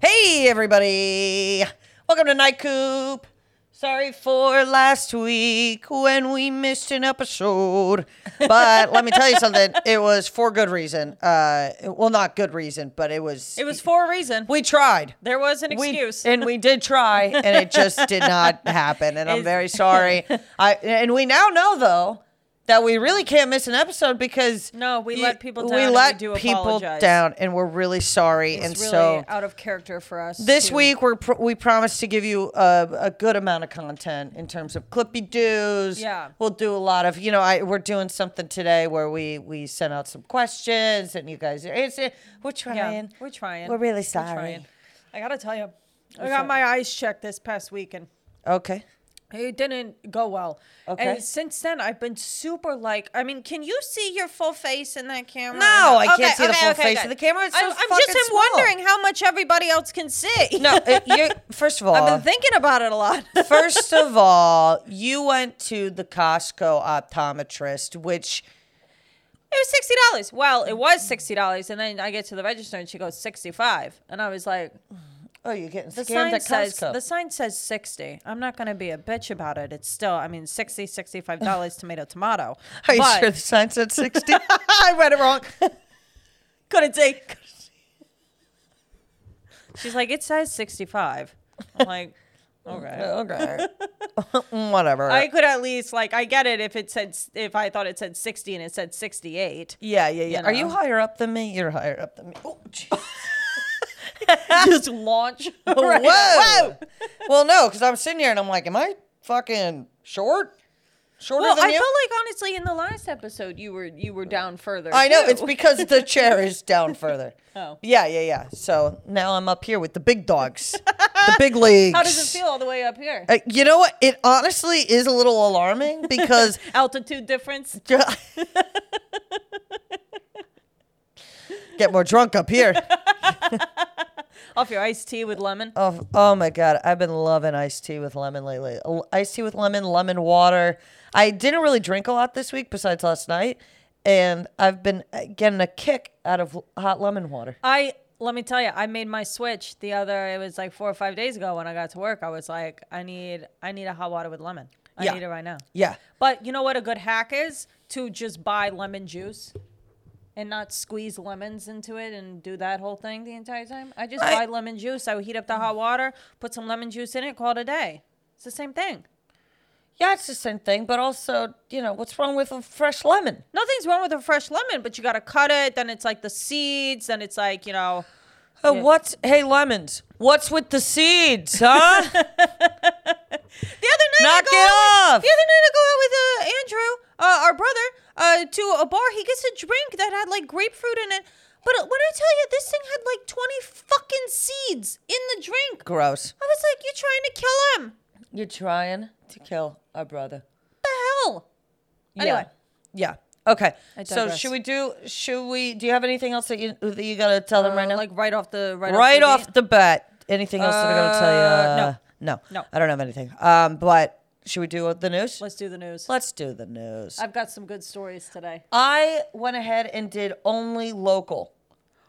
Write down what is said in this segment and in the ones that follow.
Hey, everybody. Welcome to Night Coop. Sorry for last week when we missed an episode. But let me tell you something. It was for good reason. Uh, well, not good reason, but it was. It was for a reason. We tried. there was an We- excuse. and we did try, and it just did not happen. And I'm very sorry. I and we now know though that we really can't miss an episode because No, we you- let people down We and we let do people apologize. down, and we're really sorry. it's and really so out of character for us. this to- week we're pr- we promise to give you a, a good amount of content in terms of clippy doos. Yeah. we'll do a lot of you know I we're doing something today where we we sent out some questions and you guys are it's it, we're trying. yeah, we're trying. We're really We're sorry. trying. I gotta tell you, I got my eyes checked this past weekend. Okay. It didn't go well. Okay. And since then, I've been super like. I mean, can you see your full face in that camera? No, I can't see the full face of the camera. It's so I'm, I'm fucking just small. wondering how much everybody else can see. No, it, uh, you first of all, I've been thinking about it a lot. first of all, you went to the Costco optometrist, which It was sixty dollars. Well, it was sixty dollars, and then I get to the register and she goes sixty-five, and I was like, oh, you're getting the scammed sign at says Costco. the sign says sixty. I'm not gonna be a bitch about it. It's still, I mean, 60 65 dollars tomato tomato. Are you But- sure the sign said sixty? I read it wrong. Couldn't see. She's like, it says sixty-five. I'm like, okay. okay, whatever. I could at least like I get it if it said if I thought it said sixty and it said sixty-eight. yeah, yeah, yeah. Are you know. higher up than me? You're higher up than me. Oh, jeez. Just launch. Whoa. right Whoa. well, no, because I'm sitting here and I'm like, am I fucking short? Shorter Well, than I you? felt like honestly in the last episode you were you were down further. I know too. it's because the chair is down further. Oh. Yeah, yeah, yeah. So now I'm up here with the big dogs, the big leagues. How does it feel all the way up here? Uh, you know what? It honestly is a little alarming because Altitude difference. get more drunk up here. Off your iced tea with lemon. Oh, oh my god, I've been loving iced tea with lemon lately. Iced tea with lemon, lemon water. I didn't really drink a lot this week besides last night, and I've been uh, getting a kick out of hot lemon water. I let me tell you, I made my switch the other. It was like four or five days ago when I got to work. I was like, I need I need a hot water with lemon. I Yeah. need it right now. Yeah. But you know what a good hack is? To just buy lemon juice and not squeeze lemons into it and do that whole thing the entire time. I just I- buy lemon juice. I would heat up the hot water, put some lemon juice in it, call it a day. It's the same thing. Yeah, it's the same thing, but also, you know, what's wrong with a fresh lemon? Nothing's wrong with a fresh lemon, but you got to cut it. Then it's like the seeds. Then it's like, you know, Oh, Yeah. what's hey lemons? What's with the seeds, huh? The other night, Knock I go it out- off. The other night, I go out with uh, Andrew, uh, our brother, uh, to a bar. He gets a drink that had like grapefruit in it. But uh, when I tell you, this thing had like twenty fucking seeds in the drink. Gross. I was like, "You're trying to kill him? You're trying to kill our brother. What the hell?" Anyway, Yeah. Yeah. Okay. So should we do? Should we? Do you have anything else that you that you gotta tell them uh, right now? like right off the right, right off, off the, the bat. Anything else that I'm gonna tell you? Uh, no. Uh, no. No. I don't have anything. Um, but should we do the news? Let's do the news. Let's do the news. I've got some good stories today. I went ahead and did only local.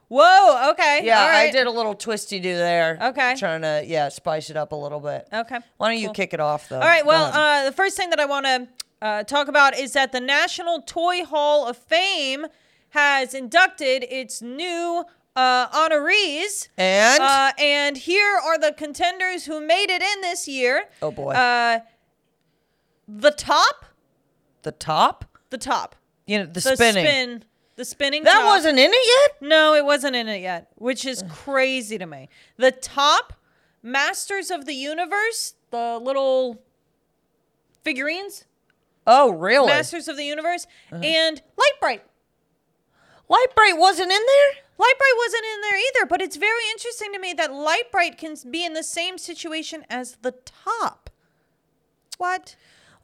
Whoa. Okay. Yeah, all right. I did a little twisty do there. Okay. Trying to yeah spice it up a little bit. Okay. Why don't you kick it off though? All right. Well, uh, the first thing that I want to uh, talk about is that the National Toy Hall of Fame has inducted its new uh, honorees. and Uh, and here are the contenders who made it in this year. Oh, boy. Uh, the top, the top. the top, You know the, the spinning. spin, the spinning. That top. wasn't in it yet. No, it wasn't in it yet, which is crazy to me. The top Masters of the Universe, the little figurines, Oh really? Masters of the Universe, Uh-huh. and Lite-Brite. Lite-Brite wasn't in there. Lite-Brite wasn't in there either, but it's very interesting to me that Lite-Brite can be in the same situation as the top. What?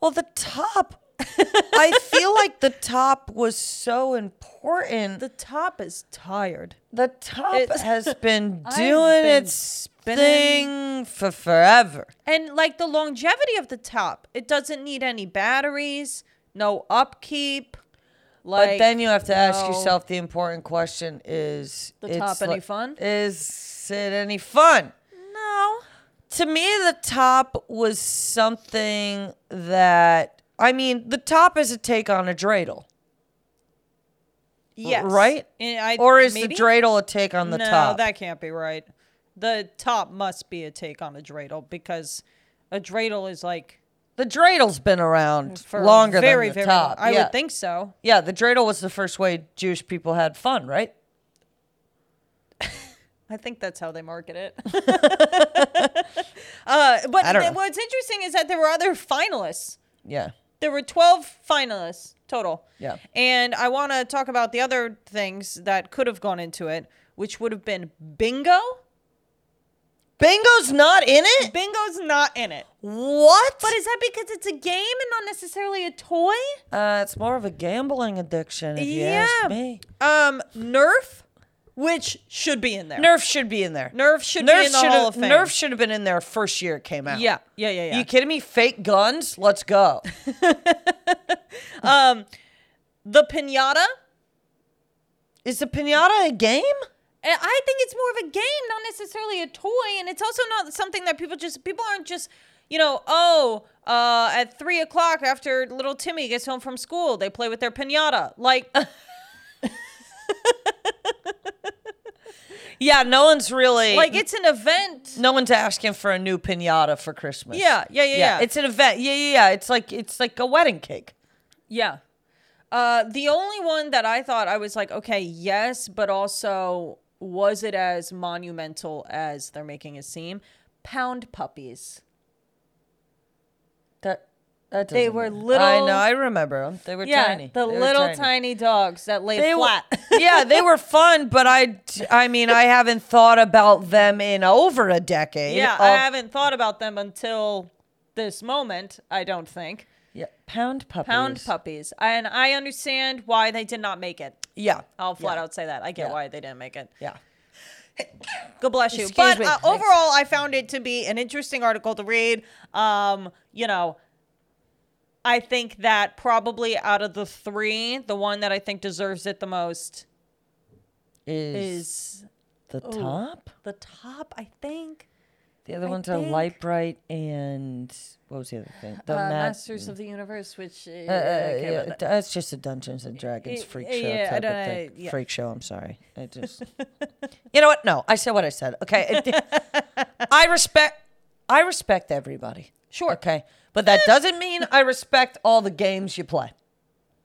Well, the top. I feel like the top was so important. The top is tired. The top It's- has been doing been its spinning. thing for forever. And like the longevity of the top, it doesn't need any batteries, no upkeep. Like, but then you have to ask yourself the important question: Is The top any fun? Is it any fun? No. To me, the top was something that I mean, the top is a take on a dreidel, Yes. right? I- or is maybe? the dreidel a take on the no, top? No, that can't be right. The top must be a take on a dreidel because a dreidel is like the dreidel's been around for longer very, than the very top. I yeah. would think so. Yeah, the dreidel was the first way Jewish people had fun, right? I think that's how they market it. uh, but th- what's interesting is that there were other finalists. Yeah. There were 12 finalists total. Yeah. And I want to talk about the other things that could have gone into it, which would have been bingo. Bingo's not in it? Bingo's not in it. What? But is that because it's a game and not necessarily a toy? uh, it's more of a gambling addiction, if you ask me. Um, Nerf, which should be in there. Nerf should be in there. Nerf should be in the Hall of Fame. Nerf should have been in there first year it came out. Yeah, yeah, yeah, yeah. You kidding me? Fake guns? Let's go. the pinata. Is the pinata a game? I think it's more of a game, not necessarily a toy, and it's also not something that people just people aren't just you know oh uh, at three o'clock after little Timmy gets home from school they play with their pinata like Yeah, no one's really like it's an event. no one's asking for a new pinata for Christmas. Yeah, yeah, yeah, yeah. It's an event. Yeah, yeah, yeah. It's like it's like a wedding cake. Yeah. Uh, the only one that I thought I was like, okay, yes, but also was it as monumental as they're making it seem? Pound puppies. That that They were matter. little- I know. I remember them. They were Yeah, tiny. the They little tiny. dogs that lay They were, flat. yeah, they were fun, but I, I mean, I haven't thought about them in over a decade. yeah, I haven't thought about them until this moment. I don't think Yeah, pound puppies. pound puppies, and I understand why they did not make it. Yeah, I'll flat yeah. out say that. I get Yeah. why they didn't make it. Yeah. God bless you. Excuse but uh, overall, I found it to be an interesting article to read. Um, you know, I think that probably out of the three, the one that I think deserves it the most Is, is the top? the top. I think The other I ones are think- Lite-Brite and what was the other thing? The uh, Mad- Masters of the Universe, which uh, Uh, uh, yeah, that's just a Dungeons and Dragons freak show yeah, type of thing. yeah. Freak show. I'm sorry. I just, you know what? No, I said what I said. Okay, I respect. I respect everybody. Sure. Okay, but that doesn't mean I respect all the games you play.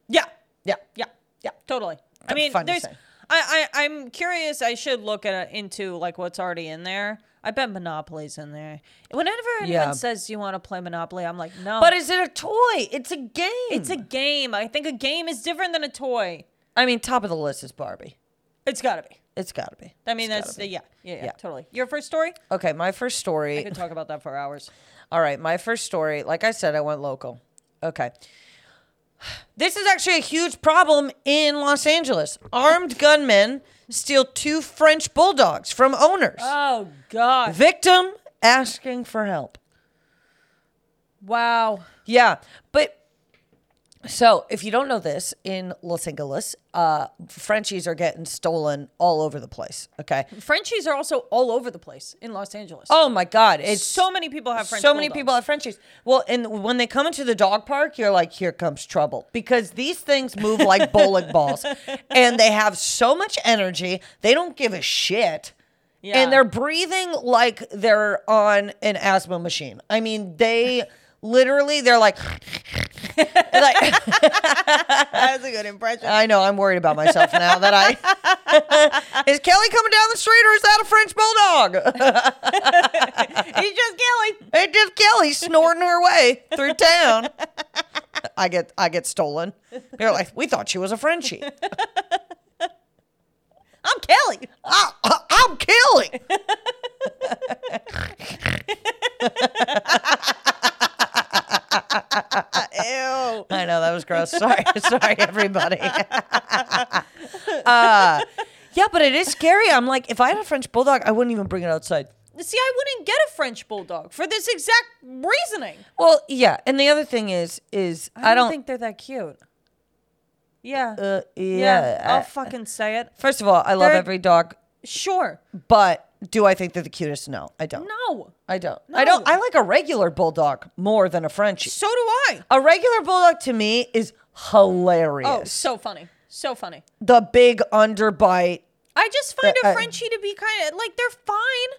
yeah, Yeah. yeah, yeah, totally. I mean, fun to there's. say. I, I I'm curious. I should look at into like what's already in there. I bet Monopoly's in there. Whenever anyone Yeah. says you want to play Monopoly, I'm like, no. But is it a toy? It's a game. It's a game. I think a game is different than a toy. I mean, top of the list is Barbie. It's got to be. It's got to be. I mean, It's that's gotta be. yeah, yeah, yeah, Yeah. totally. Your first story? Okay, my first story. I could talk about that for hours. All right, my first story. Like I said, I went local. Okay. This is actually a huge problem in Los Angeles. Armed gunmen steal two French bulldogs from owners. Oh God! Victim asking for help. Wow. Yeah, but so if you don't know this, in Los Angeles, uh, Frenchies are getting stolen all over the place. Okay. Frenchies are also all over the place in Los Angeles. Oh my God! It's so many people have French. so many bulldogs. people have Frenchies. Well, and when they come into the dog park, you're like, here comes trouble because these things move like bowling balls, and they have so much energy. They don't give a shit. Yeah. And they're breathing like they're on an asthma machine. I mean, they literally, they're like, like was a good impression. I know I'm worried about myself now that I is Kelly coming down the street or is that a French bulldog? He's just Kelly. It's just Kelly snorting her way through town. I get I get stolen. They're like, we thought she was a Frenchie. I'm Kelly. I, I, I'm Kelly. Ew. I know that was gross. Sorry, sorry, everybody. uh, yeah, but it is scary. I'm like, if I had a French bulldog, I wouldn't even bring it outside. See, I wouldn't get a French bulldog for this exact reasoning. Well, yeah, and the other thing is, is I, don't. think they're that cute. Yeah. uh, yeah. yeah. I'll I- fucking say it. first of all, I love They're- every dog, Sure. but Do I think they're the cutest? No, I don't. No. I don't. I don't. I like a regular bulldog more than a Frenchie. So do I. A regular bulldog to me is hilarious. Oh, so funny. So funny. the big underbite. I just find Uh, a uh, Frenchie to be kind of like they're fine.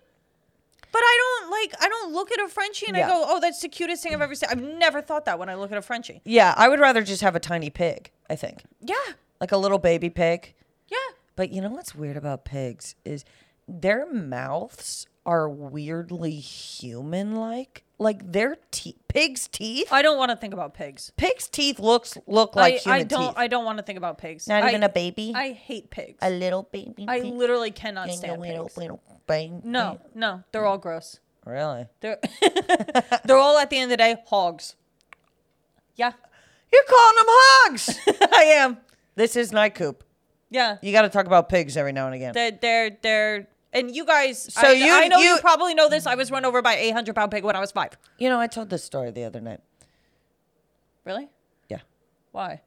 But I don't like I don't look at a Frenchie and Yeah. I go, "Oh, that's the cutest thing I've ever seen." I've never thought that when I look at a Frenchie. Yeah, I would rather just have a tiny pig. I think Yeah. like a little baby pig. Yeah. But you know what's weird about pigs is their mouths are weirdly human-like. Like their te- pigs' teeth. I don't want to think about pigs. pigs' teeth looks look like I, human I don't teeth. I don't want to think about pigs. Not I- even a baby. I hate pigs. a little baby. I pig. literally cannot stand little, pigs. little baby. No, no, they're all gross. Really? They're they're all at the end of the day hogs. Yeah, You're calling them hogs. I am. this is Night Coop. Yeah, You got to talk about pigs every now and again. they're they're they're. And you guys, So I, you- I know you, you- probably know this. I was run over by a 800 pound pig when I was five. You know, I told this story the other night. Really? Yeah. Why?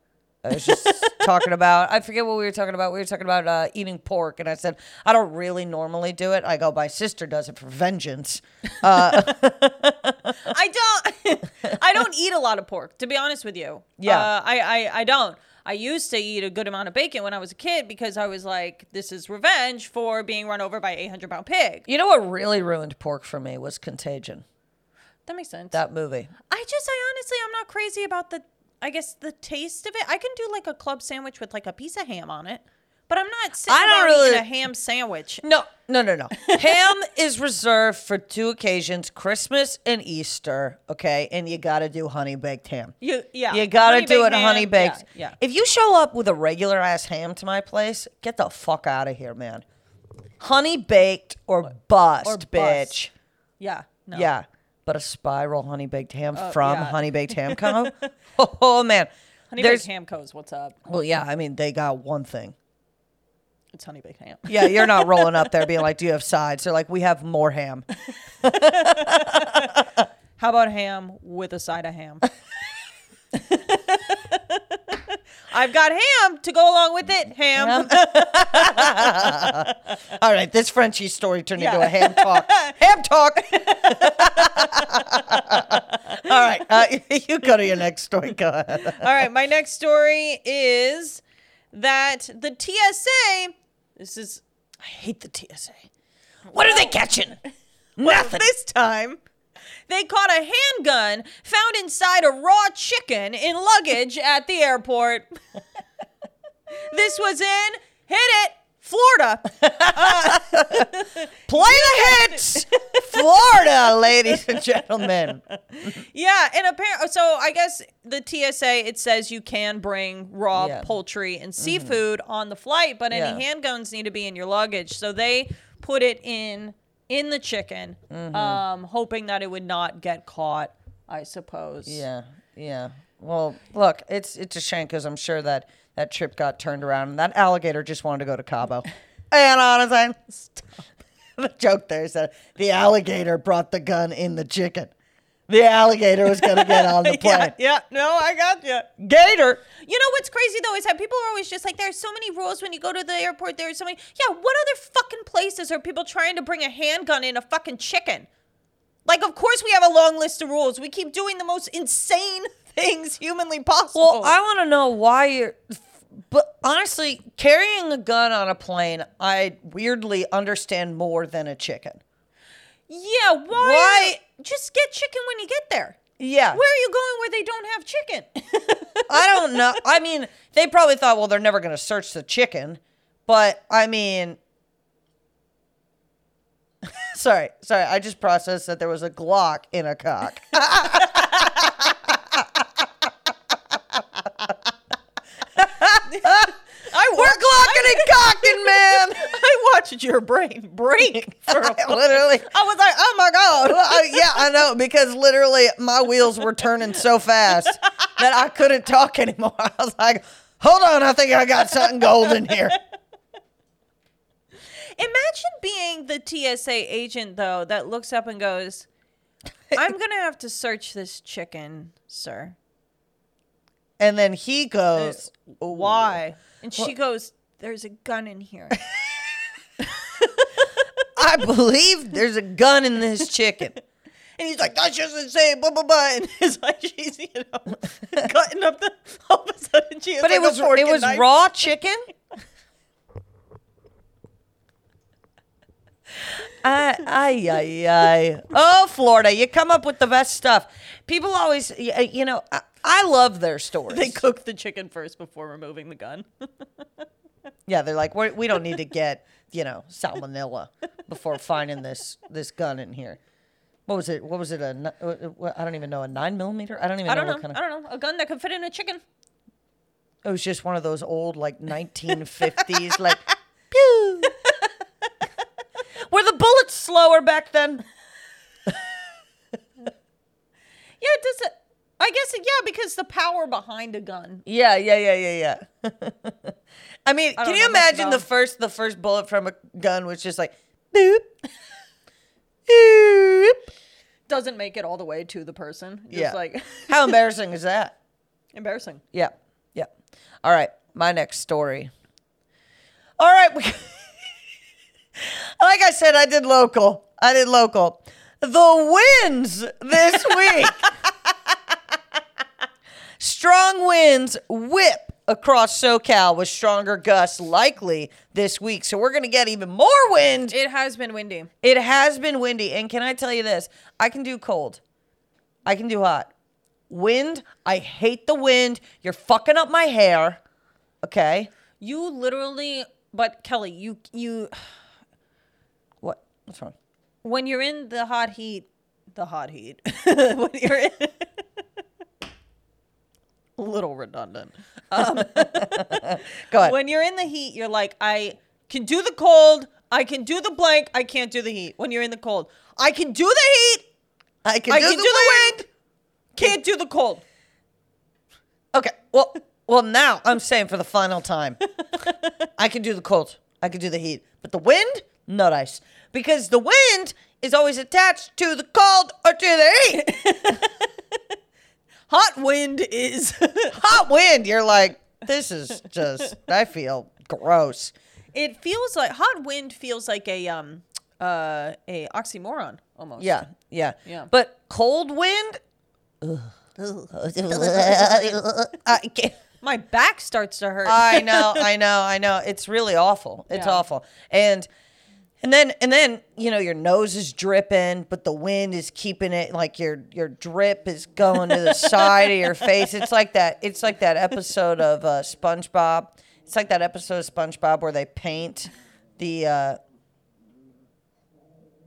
I was just talking about, I forget what we were talking about. We were talking about uh, eating pork. And I said, I don't really normally do it. I go, my sister does it for vengeance. I don't. I don't eat a lot of pork, to be honest with you. Yeah. uh, I, I I don't. I used to eat a good amount of bacon when I was a kid because I was like, this is revenge for being run over by a 800 pound pig. You know what really ruined pork for me was Contagion, That makes sense. that movie. I just, I honestly, I'm not crazy about the, I guess the taste of it. I can do like a club sandwich with like a piece of ham on it, but I'm not sitting I don't really- eating a ham sandwich. No, no, no, no. Ham is reserved for two occasions Christmas and Easter, okay? And you got to do honey baked ham. You, yeah, You gotta honey do it ham, honey baked. Yeah, yeah. If you show up with a regular ass ham to my place, get the fuck out of here, man. Honey baked or bust, or bust. bitch. yeah. No. Yeah. But a spiral honey baked ham Oh, from yeah. Honey Baked Ham Co. oh, oh, man. Honey There's baked ham co's. What's up? well, yeah. I mean, they got one thing. It's honey baked ham. Yeah, you're not rolling up there being like, "Do you have sides?" They're like, "We have more ham." How about ham with a side of ham? I've got ham to go along with it. Ham. All right, this Frenchie story turned into a ham talk. ham talk. All right, uh, you go to your next story. Go ahead. All right, my next story is that the TSA. This is I hate the TSA. What are they catching? Nothing. This time, they caught a handgun found inside a raw chicken in luggage at the airport. this was in hit it, Florida. Play the hits, Florida, ladies and gentlemen. Yeah, and apparently, so I guess the TSA it says you can bring raw Yeah. poultry and seafood on the flight, but any Yeah. handguns need to be in your luggage. So they put it in in the chicken, um, hoping that it would not get caught. I suppose. Yeah, yeah. Well, look, it's it's a shame because I'm sure that that trip got turned around and that alligator just wanted to go to Cabo. and honestly, the joke there is that the alligator brought the gun in the chicken. The alligator was going to get on the plane. Yeah, yeah. No, I got you. Gator. You know what's crazy though is that people are always just like, there's so many rules when you go to the airport. There's so many. Yeah, what other fucking places are people trying to bring a handgun in a fucking chicken? Like, of course we have a long list of rules. We keep doing the most insane things humanly possible. Well, I want to know why you're. But honestly, carrying a gun on a plane, I weirdly understand more than a chicken. yeah, why? Why- Just get chicken when you get there. Yeah. Where are you going where they don't have chicken? I don't know. I mean, they probably thought, well, they're never going to search the chicken. But I mean, sorry, sorry. I just processed that there was a Glock in a cock. I We're glocking and cocking, man. I watched your brain break. For literally. I was like, oh my god. I- yeah, I know because literally my wheels were turning so fast that I couldn't talk anymore. I was like, "Hold on, I think I got something golden here." Imagine being the TSA agent though that looks up and goes, "I'm gonna have to search this chicken, sir. And then he goes, Why?" And she goes, "There's a gun in here." I believe there's a gun in this chicken. And he's like, that's just insane, blah, blah, blah. And It's like she's, you know, cutting up the. All of a sudden, she has but like it was it was knife. raw chicken. I, I, I, ay. Oh, Florida, you come up with the best stuff. People always, uh, you know, I, love their stories. They cook the chicken first before removing the gun. yeah, they're like, We're, we don't need to get, you know, salmonella before finding this this gun in here. What was it? What was it? A uh, uh, I don't even know. A nine millimeter? I don't even I know, don't know. what kind of. I don't know. A gun that could fit in a chicken. It was just one of those old, like 1950s, like, pew. Were the bullets slower back then? Yeah, it does. I guess yeah, because the power behind a gun. Yeah, yeah, yeah, yeah, yeah. I mean, I can you imagine the first the first bullet from a gun was just like, boop, boop. Doesn't make it all the way to the person. Just Yeah. like How embarrassing is that? embarrassing. Yeah, yeah. All right, my next story. All right, like I said, I did local. I did local. The winds this week. Strong winds whip across SoCal with stronger gusts likely this week. So we're going to get even more wind. It has been windy. It has been windy. And can I tell you this? I can do cold. I can do hot. Wind, I hate the wind. You're fucking up my hair. Okay. You literally, but Kelly, you you What? What's wrong? when you're in the hot heat, the hot heat. when you're in little redundant. Um, go ahead. When you're in the heat, you're like, I can do the cold, I can do the blank, I can't do the heat. When you're in the cold, I can do the heat, I can I do can the do the wind. wind, can't do the cold. Okay. Well, well, now I'm saying for the final time, I can do the cold. I can do the heat, but the wind, not ice, because the wind is always attached to the cold or to the heat. Hot wind is Hot wind, you're like, this is just. I feel gross. it feels like hot wind feels like a um uh a oxymoron almost. Yeah, yeah, Yeah. But cold wind. I can't. My back starts to hurt. I know, I know, I know. It's really awful. It's Yeah. awful. And and then and then, you know, your nose is dripping, but the wind is keeping it like your your drip is going to the side of your face. It's like that it's like that episode of uh, SpongeBob. It's like that episode of SpongeBob where they paint the uh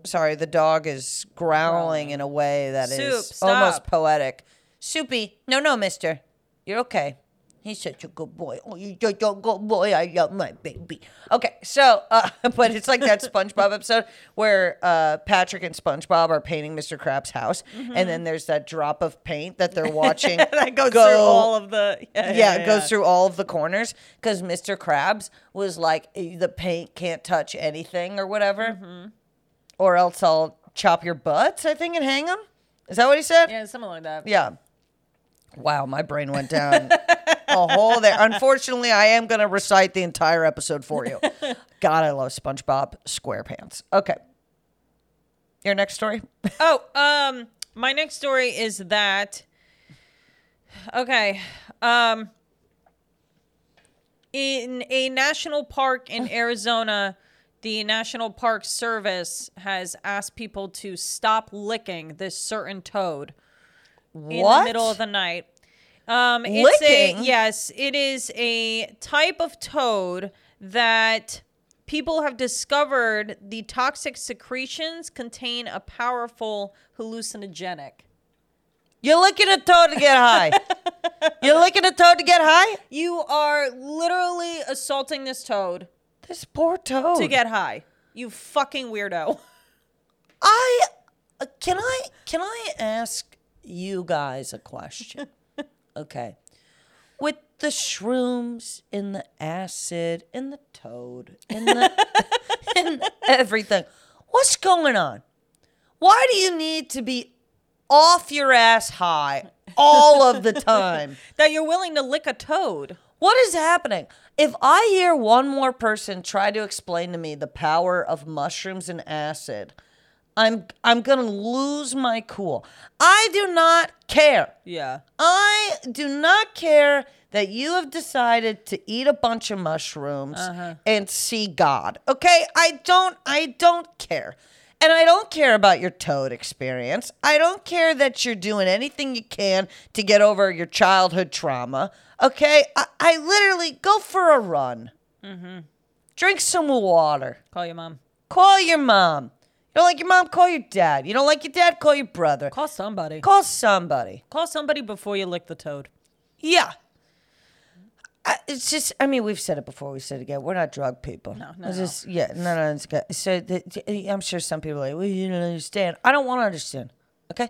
Sorry, the dog is growling in a way that is Soup, almost stop. poetic. Soupy, no, no, mister. You're okay. He's such a good boy. Oh, you're such a good boy. I love my baby. Okay, so, uh, but it's like that SpongeBob episode where uh, Patrick and SpongeBob are painting Mr. Krabs' house, and then there's that drop of paint that they're watching that goes go- through all of the yeah, yeah, it goes through all of the corners because Mr. Krabs was like, "Eh, the paint can't touch anything or whatever, or else I'll chop your butts, I think, and hang them. Is that what he said? Yeah, something like that. Yeah. Wow, my brain went down a hole there. Unfortunately, I am going to recite the entire episode for you. God, I love SpongeBob SquarePants. Okay. Your next story? Oh, um, my next story is that. Okay, um, in a national park in Arizona, the National Park Service has asked people to stop licking this certain toad in what? the middle of the night. Um, it's Licking? a yes, it is a type of toad that people have discovered the toxic secretions contain a powerful hallucinogenic. You're licking a toad to get high. You're licking a toad to get high? You are literally assaulting this toad This poor toad. to get high. You fucking weirdo. I uh, can I can I ask you guys a question? okay. With the shrooms and the acid and the toad and the and everything. What's going on? Why do you need to be off your ass high all of the time? That you're willing to lick a toad. What is happening? if I hear one more person try to explain to me the power of mushrooms and acid, I'm I'm gonna lose my cool. I do not care. Yeah. I do not care that you have decided to eat a bunch of mushrooms and see God. Okay? I don't I don't care. And I don't care about your toad experience. I don't care that you're doing anything you can to get over your childhood trauma. Okay? I, I literally go for a run. Mm-hmm. Drink some water. Call your mom. Call your mom. You don't like your mom? Call your dad. You don't like your dad? Call your brother. Call somebody. Call somebody. Call somebody before you lick the toad. Yeah. I, it's just, I mean, we've said it before. We said it again. We're not drug people. No, no, It's no. just, yeah, no, no. It's good. So the, I'm sure some people are like, well, you don't understand. I don't want to understand. Okay?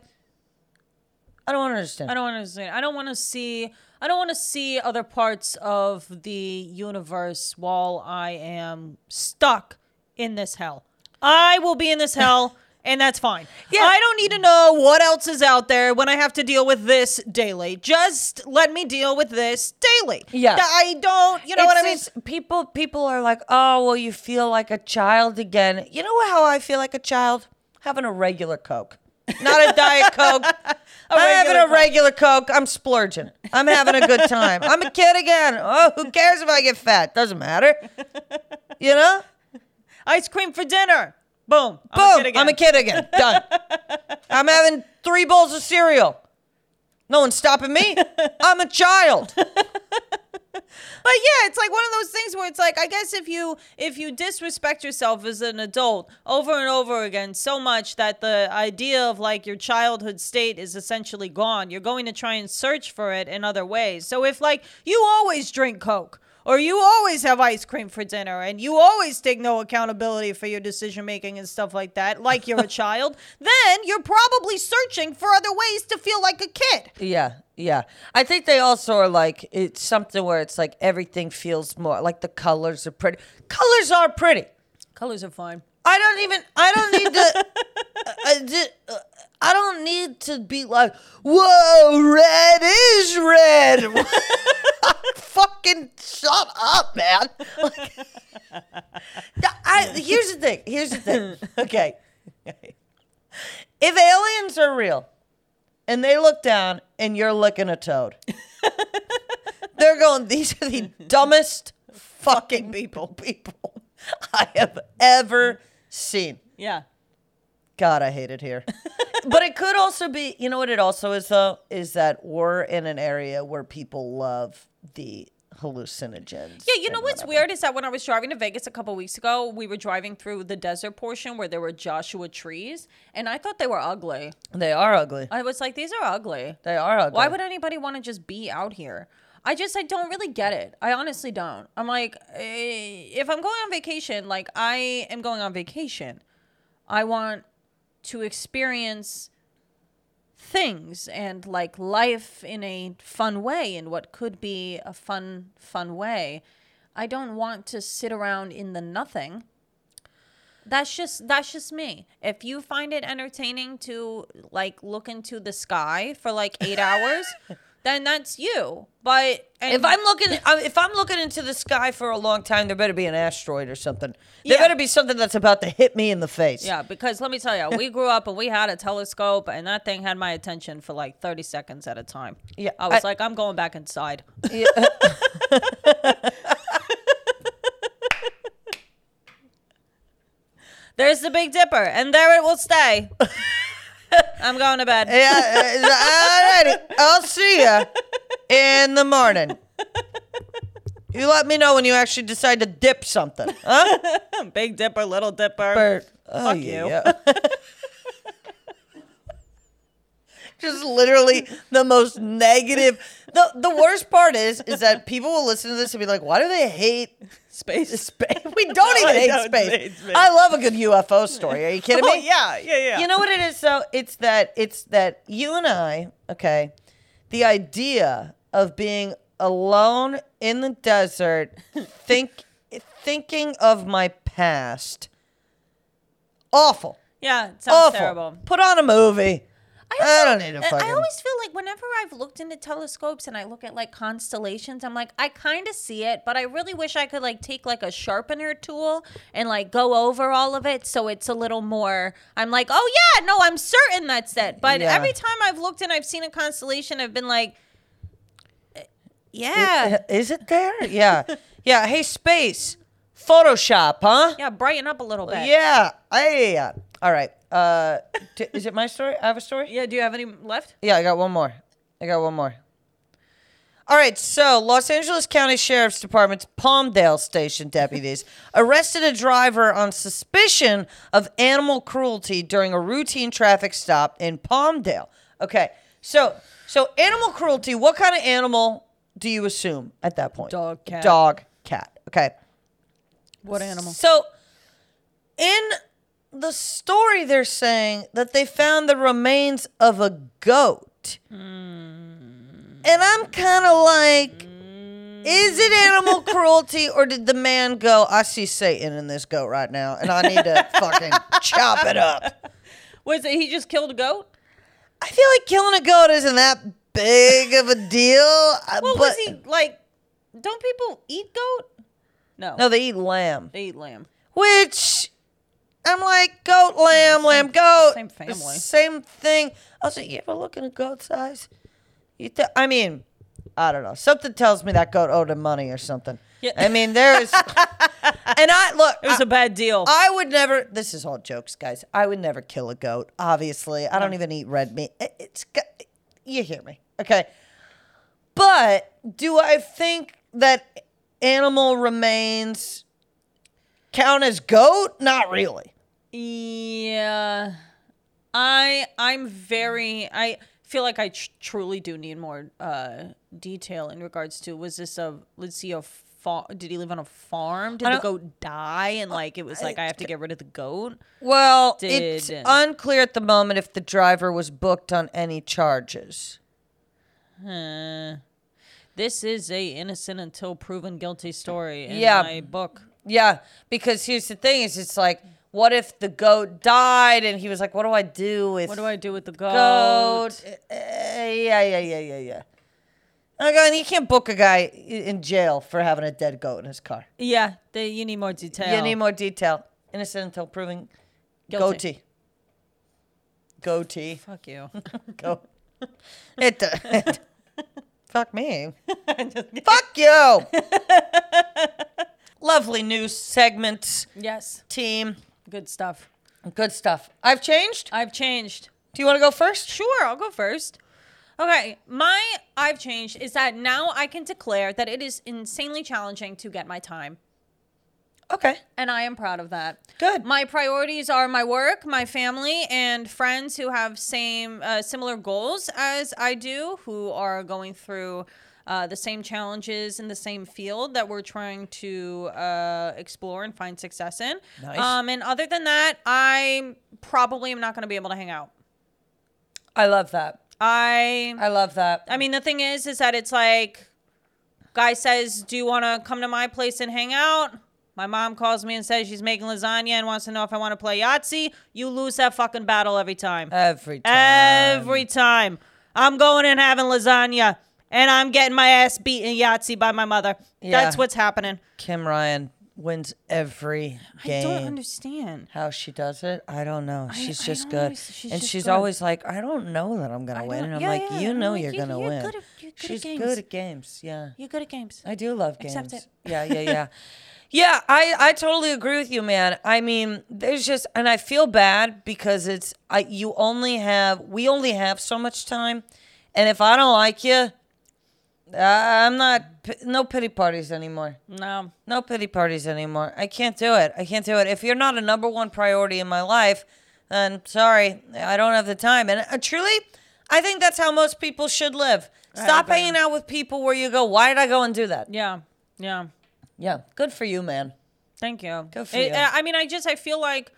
I don't want to understand. I don't want to understand. I don't want to see. I don't want to see other parts of the universe while I am stuck in this hell. I will be in this hell, and that's fine. Yeah. I don't need to know what else is out there when I have to deal with this daily. Just let me deal with this daily. Yeah. I don't. You know what I mean? People, people are like, oh, well, you feel like a child again. You know how I feel like a child? Having a regular Coke. Not a Diet Coke. I'm having a Coke. regular Coke. I'm splurging. I'm having a good time. I'm a kid again. Oh, who cares if I get fat? Doesn't matter. You know? Ice cream for dinner. Boom. I'm Boom. a kid again. I'm a kid again. Done. I'm having three bowls of cereal. No one's stopping me. I'm a child. But yeah, it's like one of those things where it's like I guess if you if you disrespect yourself as an adult over and over again so much that the idea of like your childhood state is essentially gone, you're going to try and search for it in other ways. So if like you always drink Coke or you always have ice cream for dinner and you always take no accountability for your decision making and stuff like that, like you're a child, then you're probably searching for other ways to feel like a kid. Yeah, yeah. I think they also are like it's something where it's like everything feels more like the colors are pretty. Colors are pretty. Colors are fine. I don't even. I don't need to. I, di- uh, I don't need to be like, whoa, red is red. Fucking shut up, man. Like, I, here's the thing. Here's the thing. Okay. If aliens are real and they look down and you're licking a toad, they're going, these are the dumbest fucking people, people I have ever seen. Yeah. God, I hate it here. but it could also be, you know what it also is though, is that we're in an area where people love the hallucinogens. Yeah, you know what's whatever. weird is that when I was driving to Vegas a couple weeks ago, we were driving through the desert portion where there were Joshua trees, and I thought they were ugly. They are ugly. I was like, these are ugly. They are ugly. Why would anybody want to just be out here? I just I don't really get it. I honestly don't. I'm like, eh, if I'm going on vacation, like I am going on vacation, I want to experience things and like life in a fun way in what could be a fun fun way. I don't want to sit around in the nothing. That's just that's just me. If you find it entertaining to like look into the sky for like 8 hours, then that's you. But and If I'm looking, uh, if I'm looking into the sky for a long time, there better be an asteroid or something. There Yeah. better be something that's about to hit me in the face. Yeah, because let me tell you, we grew up and we had a telescope, and that thing had my attention for like 30 seconds at a time. Yeah, I was I- like, I'm going back inside. There's the Big Dipper, and there it will stay. I'm going to bed. Yeah. uh, Alrighty. I'll see ya in the morning. You let me know when you actually decide to dip something, huh? Big Dipper, Little Dipper. Oh, Fuck yeah, you. Just literally the most negative. The the worst part is is that people will listen to this and be like, why do they hate Space. space? We don't even hate don't space. hate space. I love a good UFO story. Are you kidding Oh, me? yeah, yeah, yeah. You know what it is though? It's that it's that you and I, okay, the idea of being alone in the desert, think thinking of my past. Awful. yeah, it sounds Awful. terrible. Put on a movie. I don't need I- fucking. I always feel like whenever I've looked into telescopes and I look at like constellations, I'm like, I kind of see it, but I really wish I could like take like a sharpener tool and like go over all of it so it's a little more. I'm like, oh yeah, no, I'm certain that's it. But Yeah. every time I've looked and I've seen a constellation, I've been like, eh, yeah, Is it there? Yeah. yeah. Hey, space. Photoshop, huh? yeah, brighten up a little bit. Yeah. Hey. yeah. All right. Uh, t- is it my story? I have a story. Yeah. Do you have any left? Yeah, I got one more. I got one more. All right, so Los Angeles County Sheriff's Department's Palmdale station deputies arrested a driver on suspicion of animal cruelty during a routine traffic stop in Palmdale. Okay, so so animal cruelty. What kind of animal do you assume at that point? Dog, cat. Dog, cat. Okay. What animal? So, in the story, they're saying that they found the remains of a goat. And I'm kind of like, is it animal cruelty or did the man go, I see Satan in this goat right now and I need to fucking chop it up? Was it he just killed a goat? I feel like killing a goat isn't that big of a deal. uh, Well, but, was he like? Don't people eat goat? No, No, they eat lamb. they eat lamb. Which I'm like goat, lamb, lamb, goat. same family. Same thing. Also, you ever look at a goat size? You th- I mean, I don't know. Something tells me that goat owed him money or something. Yeah. I mean, there's, and I look. It was I, a bad deal. I would never. This is all jokes, guys. I would never kill a goat. Obviously, I don't even eat red meat. It- it's you hear me, okay? But do I think that animal remains count as goat? Not really. Yeah, I I'm very I feel like I tr- truly do need more uh detail in regards to was this a let's see a fa- did he live on a farm? Did the goat die and like it was like I have to get rid of the goat? Well, it's Did- unclear at the moment if the driver was booked on any charges. Uh, this is a innocent until proven guilty story in Yeah. my book. Yeah, because here's the thing: is it's like, what if the goat died and he was like, "What do I do with What do I do with the goat? goat?" Uh, yeah, yeah, yeah, yeah, yeah. Okay, and you can't book a guy i- in jail for having a dead goat in his car. Yeah, they, you need more detail. You need more detail. Innocent until proven Guilty. goatee. Goatee. Fuck you. Go. It, it- fuck me. fuck you. Lovely news segment, yes, team. Good stuff. Good stuff. I've changed. I've changed. Do you want to go first? Sure, I'll go first. Okay, my I've changed is that now I can declare that it is insanely challenging to get my time. Okay. And I am proud of that. Good. My priorities are my work, my family, and friends who have same uh, similar goals as I do, who are going through uh, the same challenges in the same field that we're trying to uh, explore and find success in. Nice. Um, and other than that, I probably am not going to be able to hang out. I love that. I I love that. I mean, the thing is, is that it's like, guy says, "Do you want to come to my place and hang out?" My mom calls me and says she's making lasagna and wants to know if I want to play Yahtzee. You lose that fucking battle every time. Every time. Every time. I'm going and having lasagna, and I'm getting my ass beat in Yahtzee by my mother. Yeah. That's what's happening. Kim Ryan wins every game. I don't understand. How she does it, I don't know. She's I just don't good, she's and just she's good. always like, "I don't know that I'm gonna win," and I'm yeah, like, yeah, "You know like, you're you- gonna you're win." good at- you're good at she's good at games. Yeah, You're good at games. I do love games. Accept it. Yeah, yeah, yeah. yeah, I I totally agree with you, man. I mean, there's just and I feel bad because it's I you only have we only have so much time, and if I don't like you, I'm not no pity parties anymore. No. No pity parties anymore. I can't do it. I can't do it. If you're not a number one priority in my life, then sorry, I don't have the time. And uh, truly, I think that's how most people should live. Stop hanging out with people where you go, why did I go and do that? Yeah. Yeah. Yeah, good for you, man. Thank you. Good for It- you. I mean, I just I feel like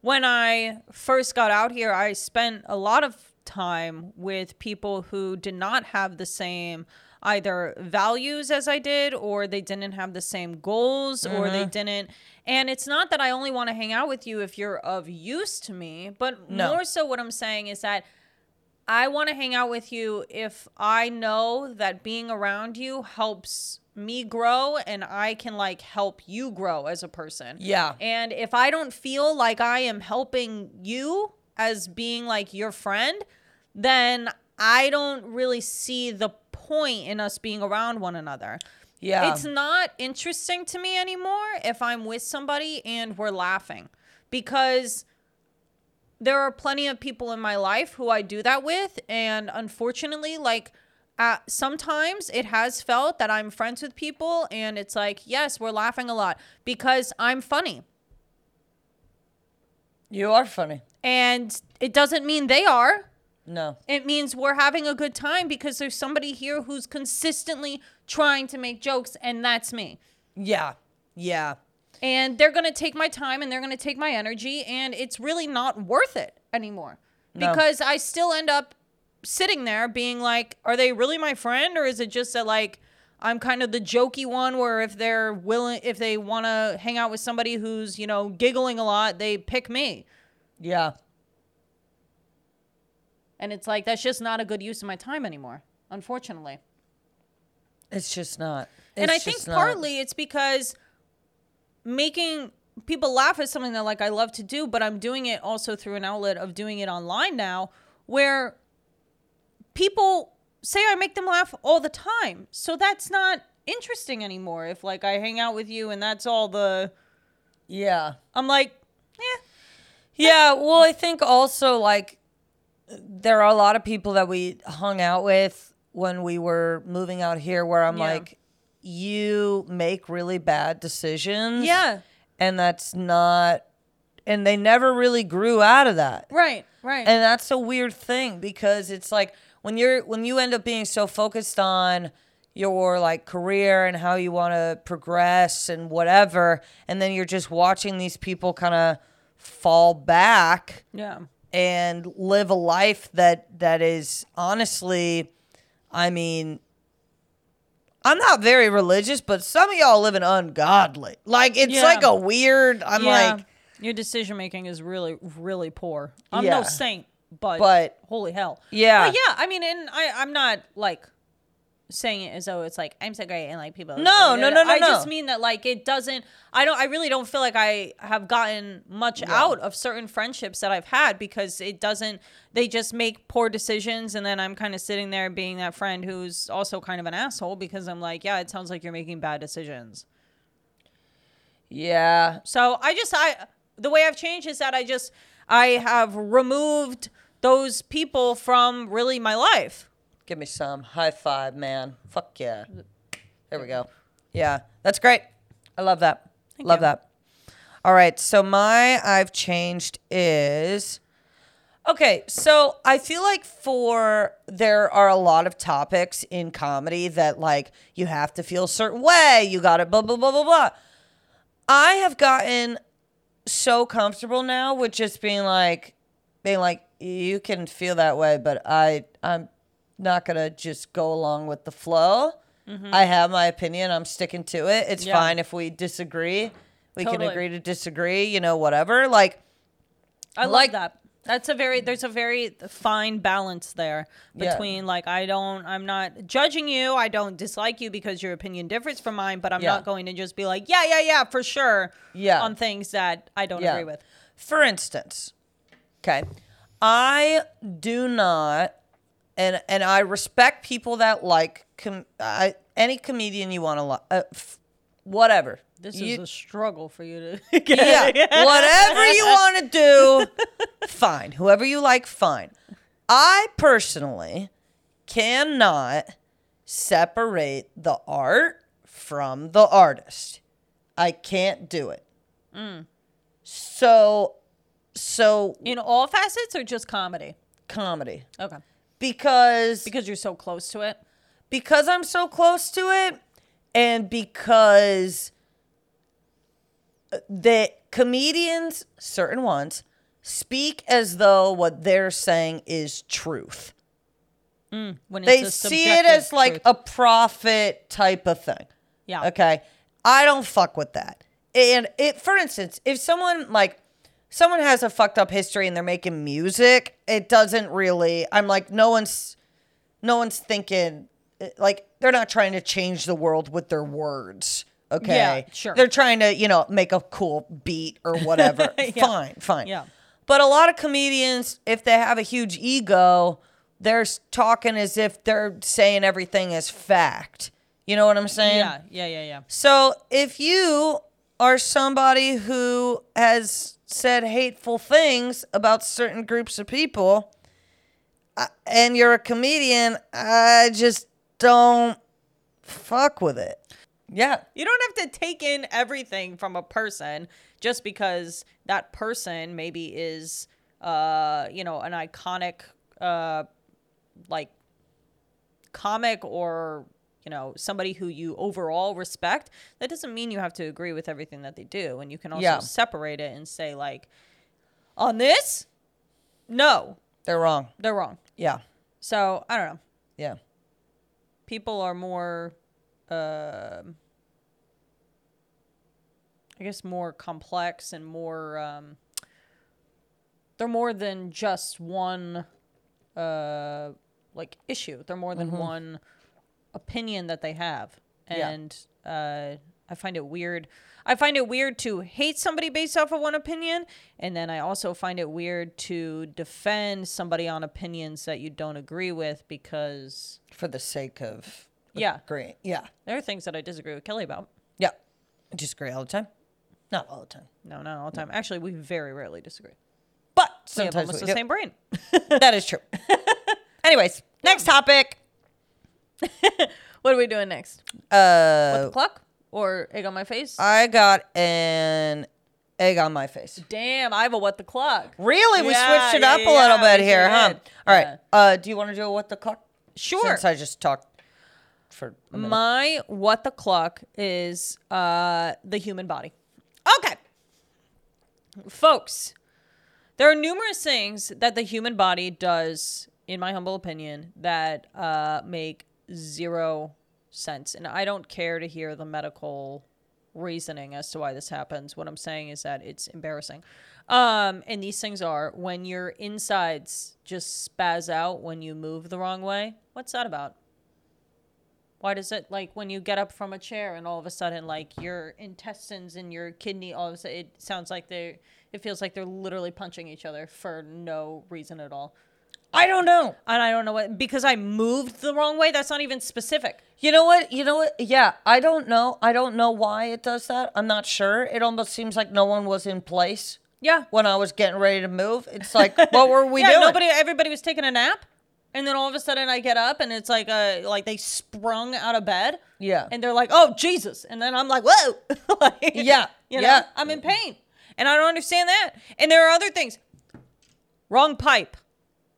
when I first got out here, I spent a lot of time with people who did not have the same either values as I did, or they didn't have the same goals, or Mm-hmm. they didn't. And it's not that I only want to hang out with you if you're of use to me, but No. more so what I'm saying is that I want to hang out with you if I know that being around you helps me grow and I can like help you grow as a person. Yeah. And if I don't feel like I am helping you as being like your friend, then I don't really see the point in us being around one another. Yeah. It's not interesting to me anymore if I'm with somebody and we're laughing because there are plenty of people in my life who I do that with. And unfortunately, like, uh, sometimes it has felt that I'm friends with people and it's like, yes, we're laughing a lot because I'm funny. you are funny. And it doesn't mean they are. No. It means we're having a good time because there's somebody here who's consistently trying to make jokes, and that's me. Yeah. Yeah. and they're going to take my time and they're going to take my energy and it's really not worth it anymore No. because i still end up sitting there being like are they really my friend or is it just that like i'm kind of the jokey one where if they're willing if they want to hang out with somebody who's you know giggling a lot they pick me Yeah. And it's like that's just not a good use of my time anymore unfortunately It's just not. and I think not. partly it's because making people laugh is something that like I love to do, but I'm doing it also through an outlet of doing it online now where people say I make them laugh all the time. So that's not interesting anymore. If like I hang out with you and that's all the Yeah. I'm like, yeah, Yeah, well, I think also like there are a lot of people that we hung out with when we were moving out here where I'm Yeah. like you make really bad decisions. yeah, And that's not and they never really grew out of that. right, right. And that's a weird thing because it's like when you're when you end up being so focused on your like career and how you want to progress and whatever and then you're just watching these people kind of fall back yeah. And live a life that that is honestly I mean I'm not very religious, but some of y'all living ungodly. Like it's Yeah. like a weird I'm yeah. like your decision making is really, really poor. I'm Yeah. no saint, but But- holy hell. Yeah. But yeah, I mean, and I, I'm not like saying it as though it's like I'm so great and like people. Oh, no, no, no, no, I no. just mean that like it doesn't. I don't. I really don't feel like I have gotten much out of certain friendships that I've had because it doesn't. They just make poor decisions, and then I'm kind of sitting there being that friend who's also kind of an asshole because I'm like, yeah, it sounds like you're making bad decisions. yeah. So I just I the way I've changed is that I just I have removed those people from really my life. Give me some. High five, man. Fuck yeah. There we go. Yeah, that's great. I love that. love you. that. All right, so my I've changed is Okay, so I feel like for there are a lot of topics in comedy that like you have to feel a certain way, you got to blah blah blah blah blah. I have gotten so comfortable now with just being like being like you can feel that way, but I I'm not going to just go along with the flow. I have my opinion, I'm sticking to it. It's Mm-hmm. Yeah. fine if we disagree. We can agree to disagree, you know, whatever. Like I Like- that. That's a very there's a very fine balance there Yeah. between like I don't I'm not judging you, I don't dislike you because your opinion differs from mine, but I'm Yeah. not going to just be like, yeah, yeah, yeah, for sure. Yeah. On things that I don't Yeah. agree with. For instance, okay, I do not, and and I respect people that like com- I, any comedian you want to like, uh, f- whatever. This You- is a struggle for you to get. yeah, whatever you want to do, fine. Whoever you like, fine. I personally cannot separate the art from the artist. I can't do it. So, so In all facets or just comedy? comedy Okay. Because Because you're so close to it. because I'm so close to it and because uh, the comedians, certain ones, speak as though what they're saying is truth. Mm, when it's They see it as like a prophet type of thing. yeah. Okay. I don't fuck with that. And it, for instance, if someone like someone has a fucked up history and they're making music, it doesn't really. I'm like, no one's, no one's thinking eh, like they're not trying to change the world with their words. Okay, Yeah, sure. They're trying to, you know, make a cool beat or whatever. Yeah. Fine, fine. Yeah. But a lot of comedians, if they have a huge ego, they're talking as if they're saying everything is fact. You know what I'm saying? Yeah, yeah, yeah, yeah. So if you are somebody who has said hateful things about certain groups of people uh, and you're a comedian, I just don't fuck with it. Yeah. You don't have to take in everything from a person just because that person maybe is, uh, you know, an iconic, uh, like comic or you know somebody who you overall respect. That doesn't mean you have to agree with everything that they do, and you can also Yeah. separate it and say like, on this, no, They're wrong. they're wrong. Yeah. So I don't know. Yeah. people are more um I guess more complex and more um they're more than just one uh like issue. They're more than one opinion that they have. Yeah. And uh I find it weird. I find it weird to hate somebody based off of one opinion, and then I also find it weird to defend somebody on opinions that you don't agree with because For the sake of Yeah. Great. Yeah. There are things that I disagree with Kelly about. Yeah. I disagree all the time. Not all the time. No, not all the time. Actually, we very rarely disagree. But We have sometimes almost we the do. same brain. that is true. Anyways, next topic. What are we doing next? Uh The clock or egg on my face? I got an egg on my face. Damn, I have a what the clock. Really? We switched it yeah, up a little bit here, huh? All right. Yeah. Uh, do you want to do a what the clock? Sure. Since I just talked for a. My what the clock is uh the human body. Okay. Folks, there are numerous things that the human body does, in my humble opinion, that uh, make zero sense. And I don't care to hear the medical reasoning as to why this happens. What I'm saying is that it's embarrassing. Um, and these things are when your insides just spaz out when you move the wrong way. What's that about? Why does it like when you get up from a chair and all of a sudden like your intestines and your kidney all of a sudden it sounds like they it feels like they're literally punching each other for no reason at all. I don't know. And I don't know what because I moved the wrong way. That's not even specific. You know what? You know what? Yeah, I don't know. I don't know why it does that. I'm not sure. It almost seems like no one was in place Yeah. when I was getting ready to move. It's like, what were we yeah, doing? nobody everybody was taking a nap. And then all of a sudden I get up and it's like uh like they sprung out of bed. Yeah. And they're like, "Oh, Jesus." And then I'm like, "Whoa." like, Yeah, You know, yeah. I'm in pain. And I don't understand that. And there are other things. Wrong pipe.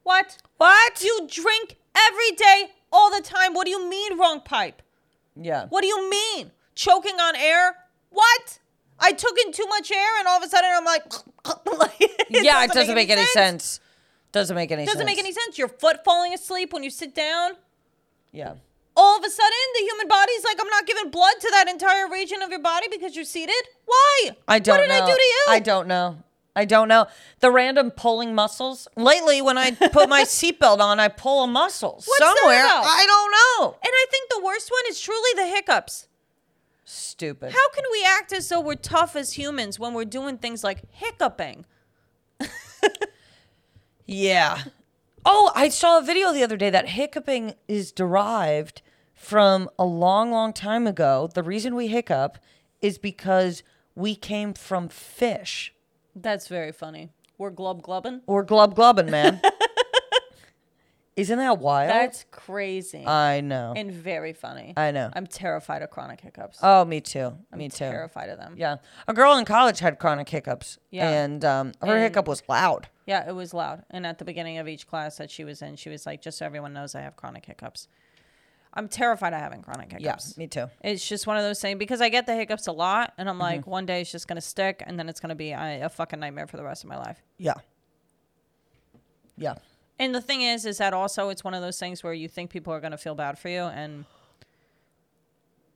What? What? You drink every day all the time. What do you mean wrong pipe? Yeah. What do you mean? Choking on air? What? I took in too much air and all of a sudden I'm like, it yeah, it doesn't make, any sense. Doesn't make any sense. Doesn't make any sense. Your foot falling asleep when you sit down. Yeah. All of a sudden, the human body's like, I'm not giving blood to that entire region of your body because you're seated. Why? I don't What did know. I do to you? I don't know. I don't know. The random pulling muscles. Lately, when I put my seatbelt on, I pull a muscle What's somewhere. I don't know. And I think the worst one is truly the hiccups. Stupid. How can we act as though we're tough as humans when we're doing things like hiccuping? Yeah. Oh, I saw a video the other day that hiccuping is derived from a long, long time ago. The reason we hiccup is because we came from fish. That's very funny. We're glob globbing. We're glob globbing, man. Isn't that wild? That's crazy I know. and very funny. I know. I'm terrified of chronic hiccups. oh, me too. I'm me too. terrified of them. Yeah. A girl in college had chronic hiccups. Yeah. And um, her And- hiccup was loud. Yeah, it was loud. And at the beginning of each class that she was in, she was like, just so everyone knows I have chronic hiccups. I'm terrified of having chronic Yeah, hiccups. me too. It's just one of those things because I get the hiccups a lot, and Mm-hmm. I'm like, one day it's just gonna stick, and then it's gonna be a, a fucking nightmare for the rest of my life. Yeah. Yeah. And the thing is, is that also it's one of those things where you think people are gonna feel bad for you, and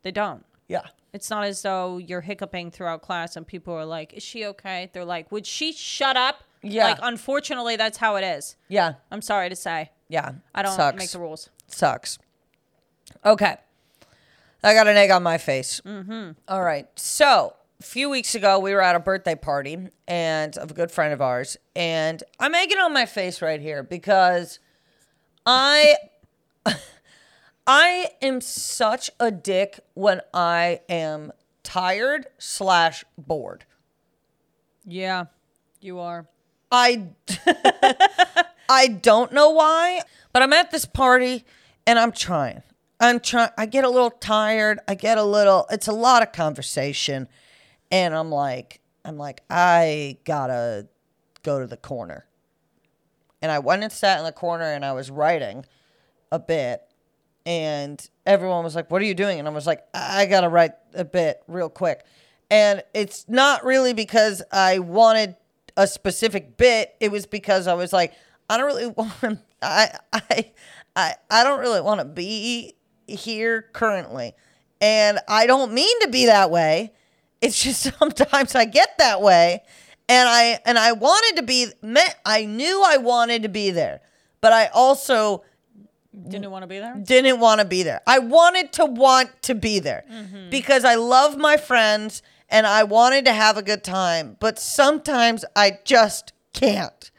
they don't. Yeah. It's not as though you're hiccuping throughout class and people are like, "Is she okay?" They're like, "Would she shut up?" Yeah. Like, unfortunately, that's how it is. Yeah. I'm sorry to say. Yeah. I don't Sucks. make the rules. Sucks. Okay. I got an egg on my face. Mm-hmm. All right. So, a few weeks ago, we were at a birthday party and of a good friend of ours. And I'm egging on my face right here because I. I am such a dick when I am tired slash bored. Yeah, you are. I I don't know why, but I'm at this party and I'm trying. I'm trying I get a little tired. I get a little it's a lot of conversation and I'm like I'm like I got to go to the corner. And I went and sat in the corner and I was writing a bit and everyone was like, "What are you doing?" And I was like, "I got to write a bit real quick." And it's not really because I wanted a specific bit. It was because I was like, I don't really want I I I I don't really want to be here currently. And I don't mean to be that way. It's just sometimes I get that way. And I and I wanted to be met I knew I wanted to be there. But I also Didn't want to be there. didn't want to be there. I wanted to want to be there mm-hmm. because I love my friends and I wanted to have a good time, but sometimes I just can't.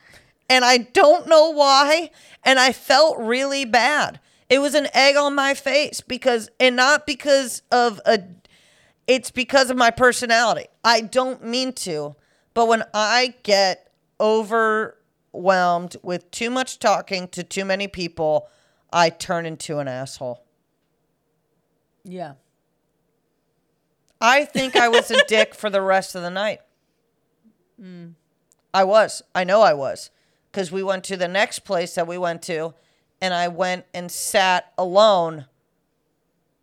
And I don't know why. And I felt really bad. It was an egg on my face because, and not because of a, it's because of my personality. I don't mean to, but when I get overwhelmed with too much talking to too many people, I turn into an asshole. Yeah. I think I was a dick for the rest of the night. Mm. I was. I know I was. Because we went to the next place that we went to, and I went and sat alone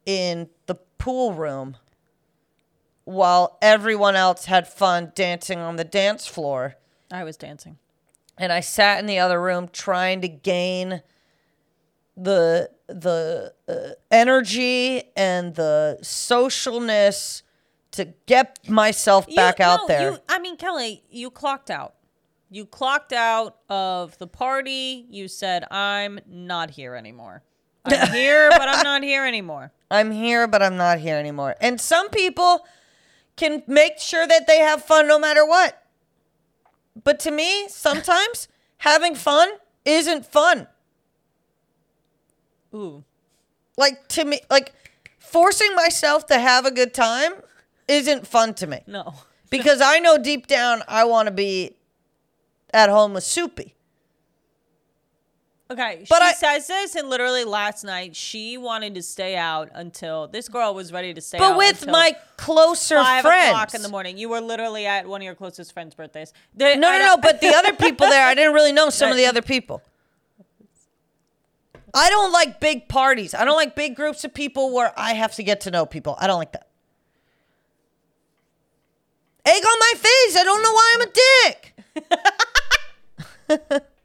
in the pool room while everyone else had fun dancing on the dance floor. I was dancing. and I sat in the other room trying to gain the the uh, energy and the socialness to get myself back You- out no, there. You, I mean, Kelly, you clocked out. You clocked out of the party. You said, I'm not here anymore. I'm here, but I'm not here anymore. I'm here, but I'm not here anymore. And some people can make sure that they have fun no matter what. But to me, sometimes having fun isn't fun. Ooh. Like to me, like forcing myself to have a good time isn't fun to me. No. because I know deep down I want to be at home with Soupy. Okay, But she I- says this, and literally last night she wanted to stay out until this girl was ready to stay But with my closer five friends. o'clock in the morning. You were literally at one of your closest friends' birthdays. The- No, I no, uh, no. But the other people there, I didn't really know some of the other people. I don't like big parties. I don't like big groups of people where I have to get to know people. I don't like that. Egg on my face. I don't know why I'm a dick.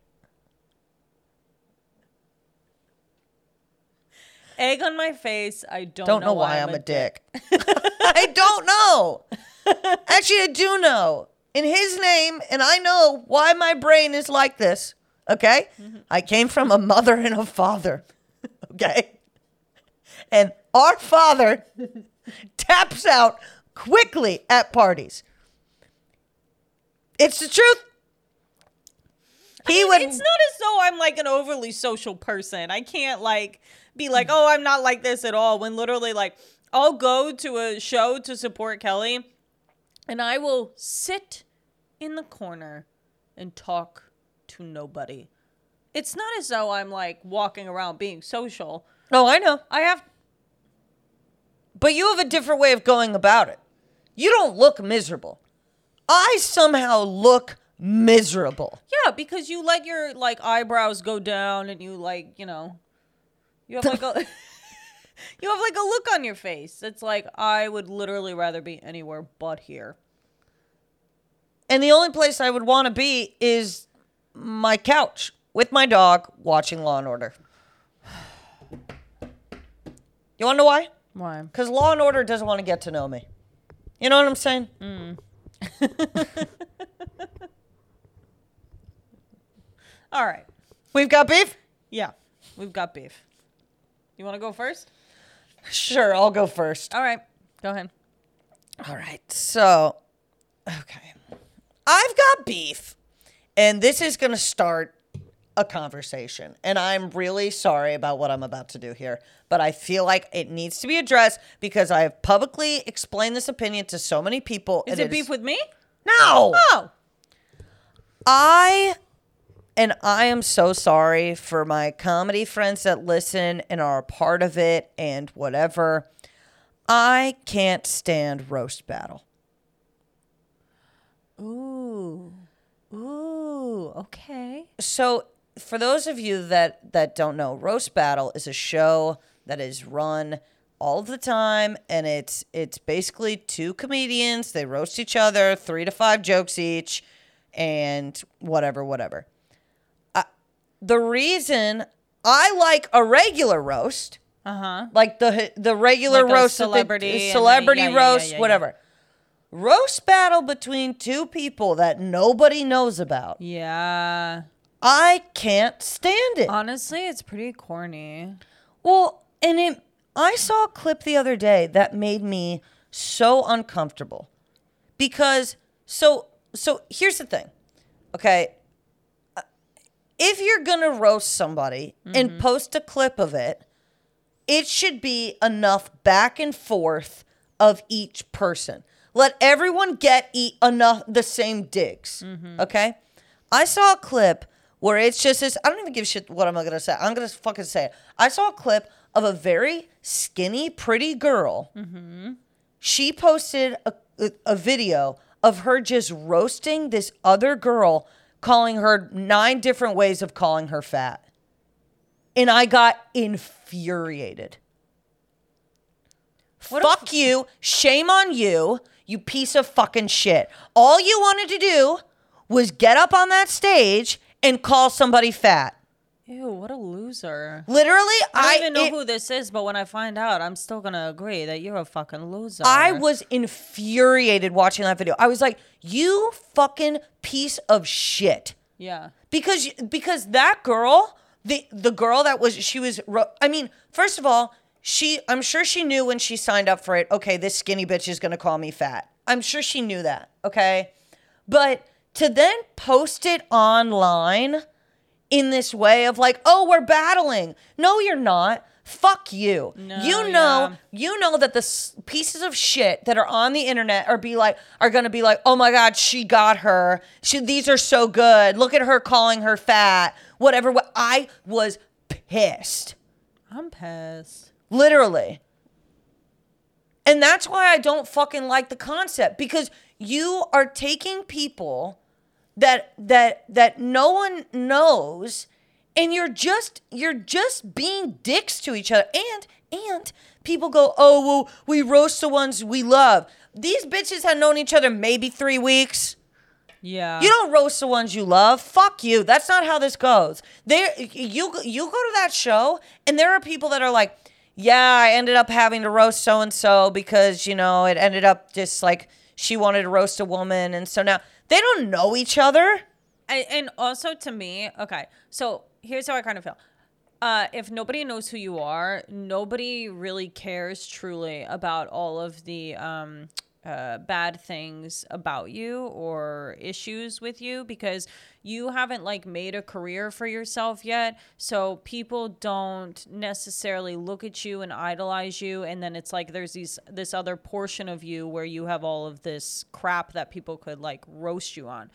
egg on my face. I don't, Don't know why I'm a dick. I don't know. Actually, I do know. In his name, and I know why my brain is like this. Okay? Mm-hmm. I came from a mother and a father. Okay? And our father taps out quickly at parties. It's the truth. He would It's not as though I'm like an overly social person. I can't like be like, oh, I'm not like this at all. When literally, like, I'll go to a show to support Kelly, and I will sit in the corner and talk to nobody. It's not as though I'm like walking around being social. No, I know. I have But you have a different way of going about it. You don't look miserable. I somehow look miserable. yeah, because you let your like eyebrows go down and you like, you know, you have like a you have like a look on your face. It's like I would literally rather be anywhere but here. And the only place I would want to be is my couch with my dog watching Law and Order. You want to know why? Why? Because Law and Order doesn't want to get to know me. You know what I'm saying? Mm. All right. We've got beef? Yeah, we've got beef. You want to go first? Sure, I'll go first. All right. Go ahead. All right. So, okay. I've got beef, and this is going to start a conversation. And I'm really sorry about what I'm about to do here, but I feel like it needs to be addressed because I have publicly explained this opinion to so many people. Is and it beef with me? No! Oh. I and I am so sorry for my comedy friends that listen and are a part of it and whatever. I can't stand roast battle. Ooh. Ooh. Okay. So, for those of you that that don't know, roast battle is a show that is run all the time and it's it's basically two comedians, they roast each other, 3 to 5 jokes each and whatever whatever. The reason I like a regular roast Uh huh. like the the regular Like roast, celebrity then- celebrity yeah, roast, yeah, yeah. whatever. Roast battle between two people that nobody knows about. Yeah. I can't stand it. Honestly, it's pretty corny. well, and it, I saw a clip the other day that made me so uncomfortable because so so here's the thing, okay. If you're gonna roast somebody and post a clip of it, it should be enough back and forth of each person. Let everyone get e- enough the same digs. Okay. I saw a clip where it's just this. I don't even give a shit what I'm gonna say. I'm gonna fucking say it. I saw a clip of a very skinny, pretty girl. Mm-hmm. She posted a, a, a video of her just roasting this other girl, calling her nine different ways of calling her fat. And I got infuriated. Fuck you. Shame on you, you piece of fucking shit. All you wanted to do was get up on that stage and call somebody fat. Ew, what a loser. Literally, I don't I even know it- who this is, but when I find out, I'm still gonna agree that you're a fucking loser. I was infuriated watching that video. I was like, "You fucking piece of shit." Yeah. because because that girl the the girl that was she was ro- i mean first of all she i'm sure she knew when she signed up for it okay this skinny bitch is going to call me fat i'm sure she knew that okay but to then post it online in this way of like oh we're battling. No you're not. Fuck you. No, you know yeah. you know that the s- pieces of shit that are on the internet are be like are gonna be like oh my god she got her. She, these are so good. Look at her calling her fat. Whatever. What i was pissed. I'm pissed. literally. And that's why i don't fucking like the concept because you are taking people that that that no one knows and you're just you're just being dicks to each other and and people go oh well we roast the ones we love these bitches have known each other maybe three weeks Yeah. you don't roast the ones you love. Fuck you. That's not how this goes. There, you you go to that show, and there are people that are like, "Yeah, I ended up having to roast so and so because you know it ended up just like she wanted to roast a woman, and so now they don't know each other." and, and also to me, okay. So here's how I kind of feel. Uh, if nobody knows who you are, nobody really cares truly about all of the um, uh, bad things about you or issues with you because you haven't like made a career for yourself yet. So people don't necessarily look at you and idolize you, and then it's like there's these this other portion of you where you have all of this crap that people could like roast you on.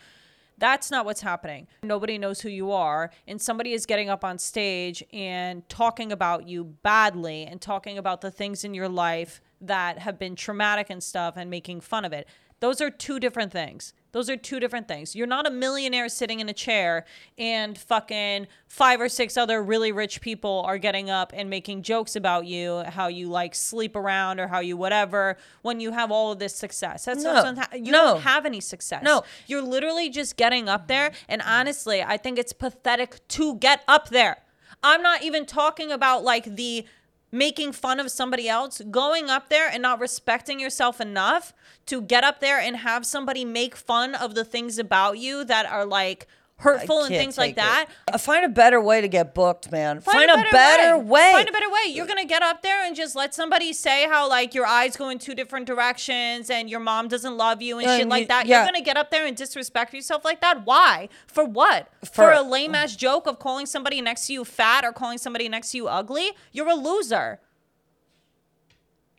That's not what's happening. Nobody knows who you are, and somebody is getting up on stage and talking about you badly and talking about the things in your life that have been traumatic and stuff and making fun of it. Those are two different things. Those are two different things. You're not a millionaire sitting in a chair and fucking five or six other really rich people are getting up and making jokes about you, how you like sleep around or how you whatever, when you have all of this success. That's No. not something, you No. don't have any success. No. You're literally just getting up there. And honestly, I think it's pathetic to get up there. I'm not even talking about like the making fun of somebody else, going up there and not respecting yourself enough to get up there and have somebody make fun of the things about you that are like hurtful and things like take it. that. Uh, Find a better way to get booked, man. Find, Find a better, way. Find a better way. You're gonna get up there and just let somebody say how like your eyes go in two different directions and your mom doesn't love you and And shit like you- that. yeah. You're gonna get up there and disrespect yourself like that. Why? For what? For, For- a lame ass joke of calling somebody next to you fat or calling somebody next to you ugly? You're a loser.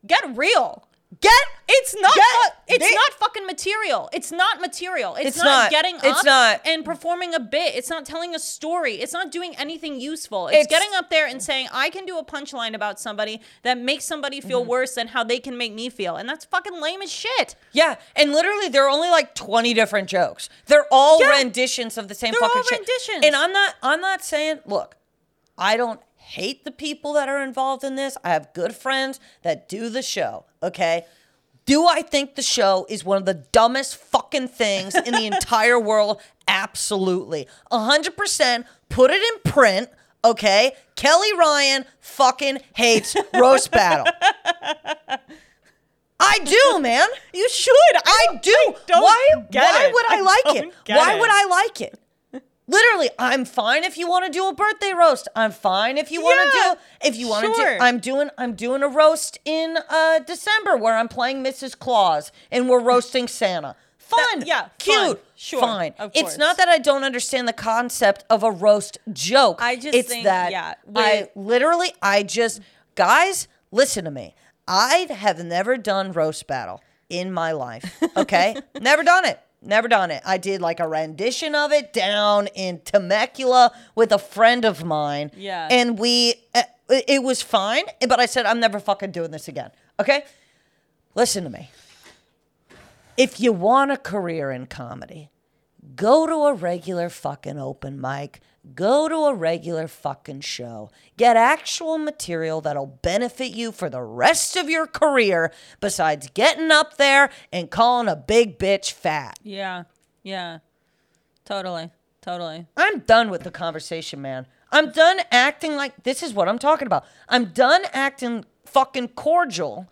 Get real. Get It's not. Get- fu- it's they- not fucking material. It's not material. It's, It's not, not. getting up It's not. and performing a bit. It's not telling a story. It's not doing anything useful. It's, It's- getting up there and saying, "I can do a punchline about somebody that makes somebody feel Mm-hmm. worse than how they can make me feel," and that's fucking lame as shit. Yeah, and literally there are only like 20 different jokes. They're all Yeah. renditions of the same They're fucking all shit. renditions. And I'm not I'm not saying, look, I don't hate the people that are involved in this. I have good friends that do the show, okay? Do I think the show is one of the dumbest fucking things in the entire world? Absolutely. 100% put it in print, okay? Kelly Ryan fucking hates roast battle. I do, man. You should. I do. don't why? why it. would I, I like it? Why it. would I like it? Literally, I'm fine if you want to do a birthday roast. I'm fine if you want to Yeah, do if you want to sure. do I'm doing I'm doing a roast in uh December where I'm playing Mrs. Claus and we're roasting Santa. Fun. yeah, Cute. fun. Sure, Fine. of It's not that I don't understand the concept of a roast joke. I just it's think- that yeah, I literally I just guys, listen to me. I have never done roast battle in my life. Okay? never done it. Never done it. I did like a rendition of it down in Temecula with a friend of mine. Yeah. And we eh, it it was fine, but I said I'm never fucking doing this again. Okay? Listen to me. If you want a career in comedy, go to a regular fucking open mic. Go to a regular fucking show. Get actual material that'll benefit you for the rest of your career besides getting up there and calling a big bitch fat. Yeah. Yeah. Totally. Totally. I'm done with the conversation, man. I'm done acting like this is what I'm talking about. I'm done acting fucking cordial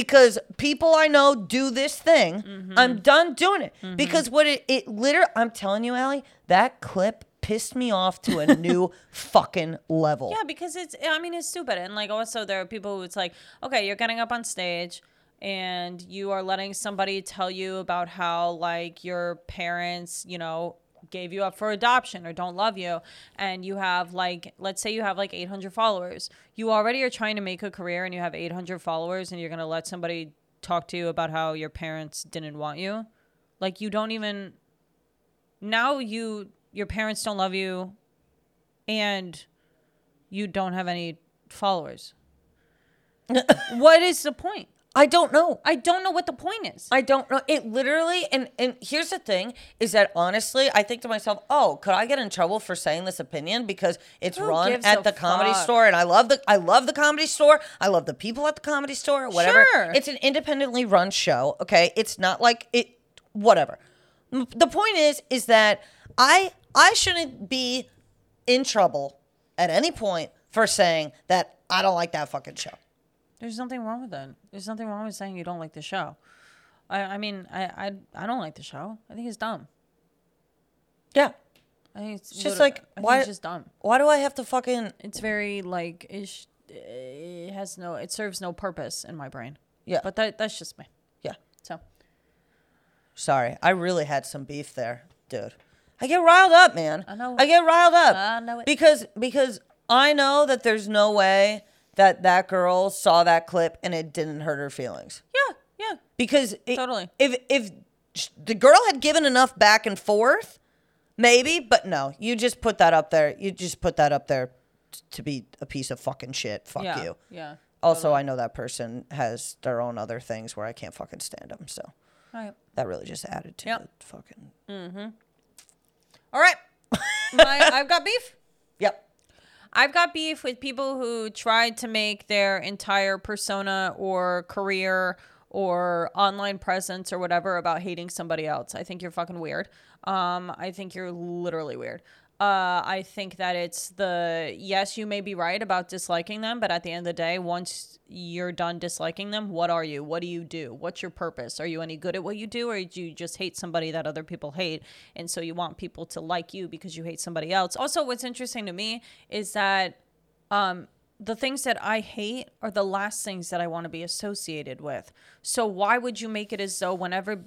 because people I know do this thing. Mm-hmm. I'm done doing it mm-hmm. because what it it literally I'm telling you, Allie, that clip pissed me off to a new fucking level. Yeah, because it's I mean it's stupid. And like also there are people who it's like, okay, you're getting up on stage and you are letting somebody tell you about how like your parents, you know, gave you up for adoption or don't love you and you have like let's say you have like 800 followers. You already are trying to make a career and you have 800 followers and you're going to let somebody talk to you about how your parents didn't want you. Like you don't even now you your parents don't love you and you don't have any followers. what is the point? I don't know. I don't know what the point is. I don't know. It literally and and here's the thing is that honestly, I think to myself, "Oh, could I get in trouble for saying this opinion because it's Who run gives at the comedy fuck? store and I love the I love the comedy store. I love the people at the comedy store, whatever. Sure. It's an independently run show, okay? It's not like it whatever. The point is is that I I shouldn't be in trouble at any point for saying that I don't like that fucking show. There's nothing wrong with that. There's nothing wrong with saying you don't like the show. I, I mean, I, I, I don't like the show. I think it's dumb. Yeah. I think it's, It's just like I think why it's just dumb. Why do I have to fucking It's very like it, it has no, it serves no purpose in my brain. Yeah. But that that's just me. Yeah. So Sorry, I really had some beef there, dude. I get riled up, man. I know I get riled up. I know it. Because because I know that there's no way that that girl saw that clip and it didn't hurt her feelings. yeah, yeah. Because it- Totally. if if the girl had given enough back and forth, maybe. But no, you just put that up there. You just put that up there t- to be a piece of fucking shit. Fuck yeah, you. Yeah. Also, I know that person has their own other things where I can't fucking stand them. So right. that really just added to Yep. the fucking. Mm-hmm. All right. My, I've got beef. Yep. I've got beef with people who tried to make their entire persona or career or online presence or whatever about hating somebody else. I think you're fucking weird. Um, I think you're literally weird. Uh, I think that it's the yes, you may be right about disliking them, but at the end of the day, once you're done disliking them, what are you? What do you do? What's your purpose? Are you any good at what you do, or do you just hate somebody that other people hate, and so you want people to like you because you hate somebody else? Also, what's interesting to me is that um, the things that I hate are the last things that I want to be associated with. So why would you make it as though whenever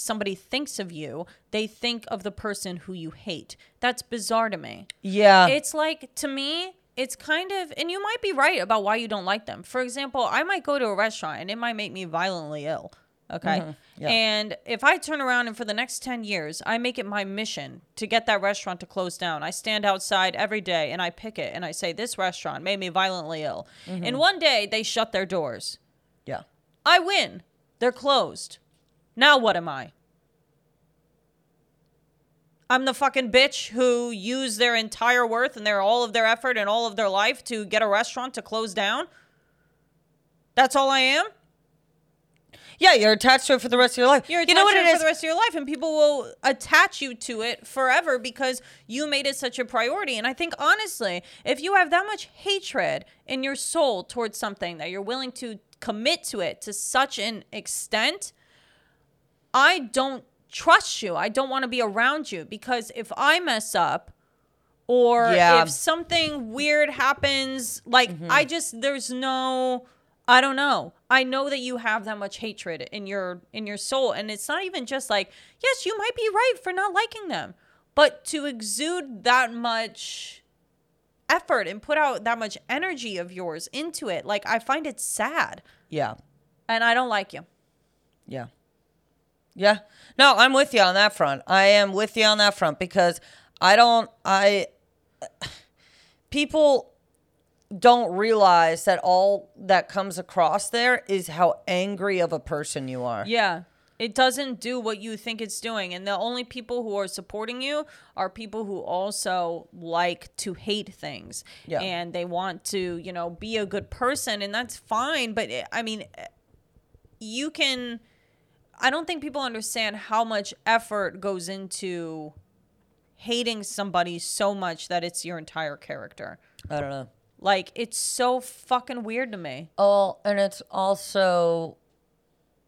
somebody thinks of you, they think of the person who you hate? That's bizarre to me. Yeah. It's like to me, it's kind of and you might be right about why you don't like them. For example, I might go to a restaurant and it might make me violently ill. Okay. Mm-hmm. yeah. And if I turn around and for the next 10 years, I make it my mission to get that restaurant to close down. I stand outside every day and I pick it and I say, This restaurant made me violently ill. Mm-hmm. And one day they shut their doors. yeah. I win. They're closed. Now what am I? I'm the fucking bitch who used their entire worth and their all of their effort and all of their life to get a restaurant to close down. That's all I am. Yeah, you're attached to it for the rest of your life. You're you know what attached it to it is? for the rest of your life, and people will attach you to it forever because you made it such a priority. And I think honestly, if you have that much hatred in your soul towards something that you're willing to commit to it to such an extent, I don't trust you. I don't want to be around you because if I mess up or Yeah. if something weird happens, like mm-hmm. I just there's no I don't know. I know that you have that much hatred in your in your soul and it's not even just like, yes, you might be right for not liking them, but to exude that much effort and put out that much energy of yours into it, like I find it sad yeah. and I don't like you. Yeah. Yeah. No, I'm with you on that front. I am with you on that front because I don't I people don't realize that all that comes across there is how angry of a person you are. Yeah. It doesn't do what you think it's doing. And the only people who are supporting you are people who also like to hate things. Yeah. And they want to, you know, be a good person. And that's fine. But it, I mean, you can. I don't think people understand how much effort goes into hating somebody so much that it's your entire character. I don't know. Like, it's so fucking weird to me. Oh, and it's also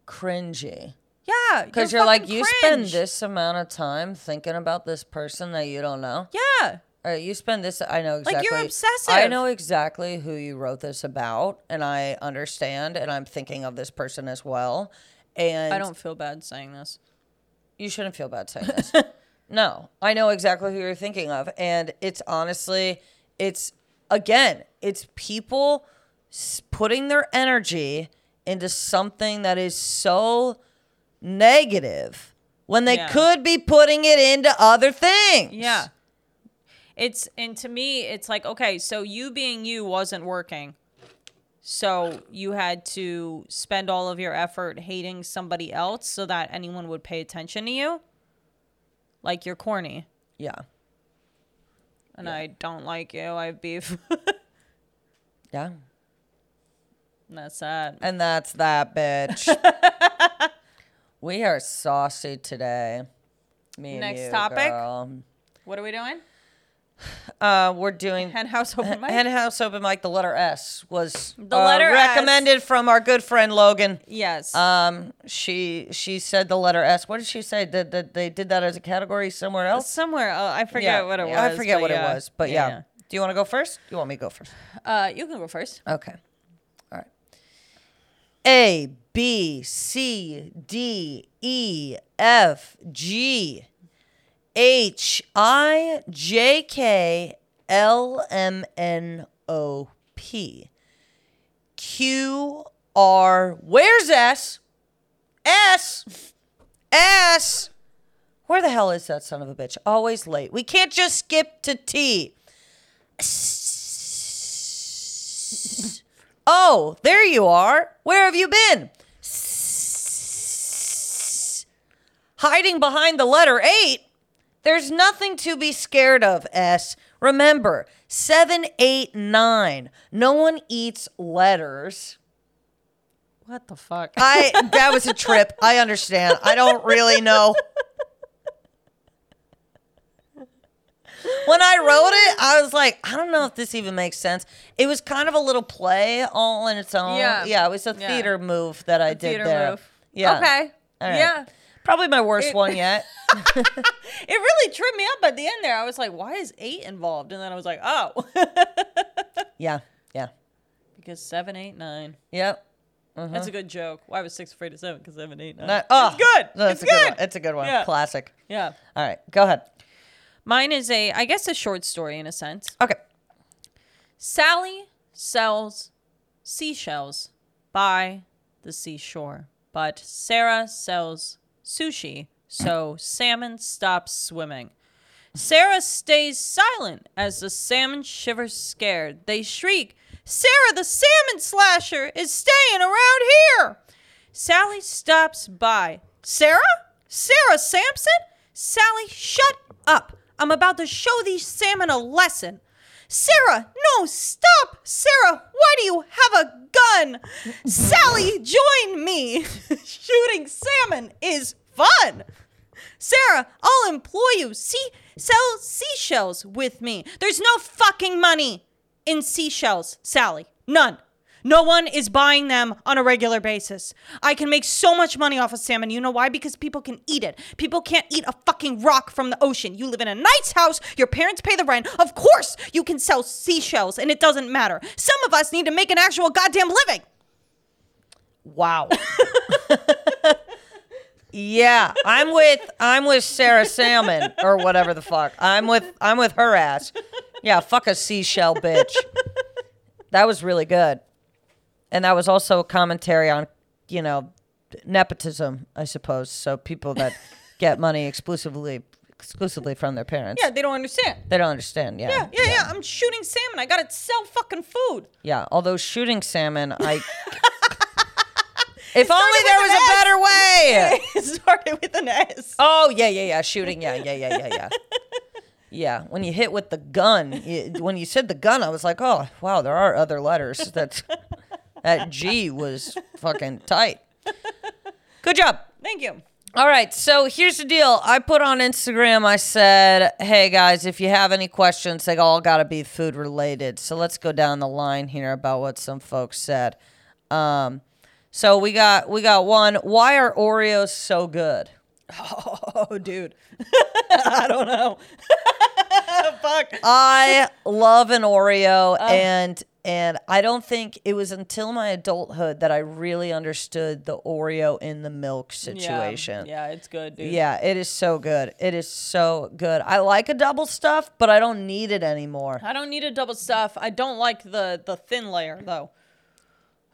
cringy. Yeah. Because you're, like, fucking you spend this amount of time thinking about this person that you don't know. Yeah. Uh, you spend this. I know exactly. Like, you're obsessive. I know exactly who you wrote this about, and I understand, and I'm thinking of this person as well. And I don't feel bad saying this. You shouldn't feel bad saying this. no, I know exactly who you're thinking of, and it's honestly, it's again, it's people putting their energy into something that is so negative when they Yeah. could be putting it into other things. Yeah. It's and to me it's like okay, so you being you wasn't working. So you had to spend all of your effort hating somebody else so that anyone would pay attention to you. Like you're corny Yeah. and I don't like you. I have beef. Yeah. That's that. And that's that bitch. we are saucy today. Me and Next topic? girl. What are we doing? Uh, we're doing Hen house open mic. Hen House Open Mic. The letter S was The uh, letter S. recommended from our good friend Logan. yes. Um, she she said the letter S. What did she say? That that they did that as a category somewhere else? Somewhere uh, I forget what it was. I forget what yeah. it was, but yeah. Do you want to go first? You want me to go first? Uh, you can go first. Okay. All right. A B C D E F G H I J K L M N O P Q R Where's S? S S Where the hell is that son of a bitch? Always late. We can't just skip to T. Oh, there you are. Where have you been? Hiding behind the letter 8. There's nothing to be scared of, S. Remember, 789. No one eats letters. What the fuck? I that was a trip. I understand. I don't really know. when I wrote it, I was like, I don't know if this even makes sense. It was kind of a little play all in its own. Yeah. yeah, it was a Yeah. theater move that I did Theater there. move. Yeah, Okay. All right. Yeah. Probably my worst It- one yet. It really tripped me up at the end there. I was like, why is eight involved? And then I was like, oh. yeah, yeah, because seven, eight, nine. yep. That's a mm-hmm. good joke. Why was six afraid of seven? Because seven, eight, nine. That- oh, it's good. That's it's a good. good. one. It's a good one. Yeah. Classic. yeah. All right, go ahead. Mine is a, I guess, a short story in a sense. Okay. Sally sells seashells by the seashore, but Sarah sells sushi, so salmon stops swimming. Sarah stays silent as the salmon shivers scared. They shriek, Sarah, the salmon slasher is staying around here. Sally stops by. Sarah? Sarah Sampson? Sally, shut up. I'm about to show these salmon a lesson. Sarah, no, stop! Sarah, why do you have a gun? Sally, join me. Shooting salmon is fun. Sarah, I'll employ you. See, sell seashells with me. There's no fucking money in seashells, Sally. None. No one is buying them on a regular basis. I can make so much money off of salmon. You know why? Because people can eat it. People can't eat a fucking rock from the ocean. You live in a nice house, your parents pay the rent. Of course, you can sell seashells and it doesn't matter. Some of us need to make an actual goddamn living. Wow. yeah, I'm with I'm with Sarah Salmon or whatever the fuck. I'm with I'm with her ass. Yeah, fuck a seashell bitch. That was really good. And that was also a commentary on, you know, nepotism, I suppose. So people that get money exclusively exclusively from their parents. Yeah, they don't understand. They don't understand. Yeah. Yeah, yeah, yeah. I'm shooting salmon. I gotta sell fucking food. Yeah, although shooting salmon, I. if only there was a better way. it started with an S. Oh yeah, yeah, yeah. Shooting, yeah, yeah, yeah, yeah, yeah. Yeah, when you hit with the gun, when you said the gun, I was like, oh wow, there are other letters. That that G was fucking tight. Good job. Thank you. All right, so here's the deal. I put on Instagram, I said, hey guys, if you have any questions, they all got to be food related. So let's go down the line here about what some folks said. Um, so we got we got one. Why are Oreos so good? Oh, dude. I don't know. Fuck. I love an Oreo and and I don't think it was until my adulthood that I really understood the Oreo in the milk situation. Yeah, it's good, dude. Yeah, it is so good. It is so good. I like a Double Stuf, but I don't need it anymore. I don't need a Double Stuf. I don't like the the thin layer though.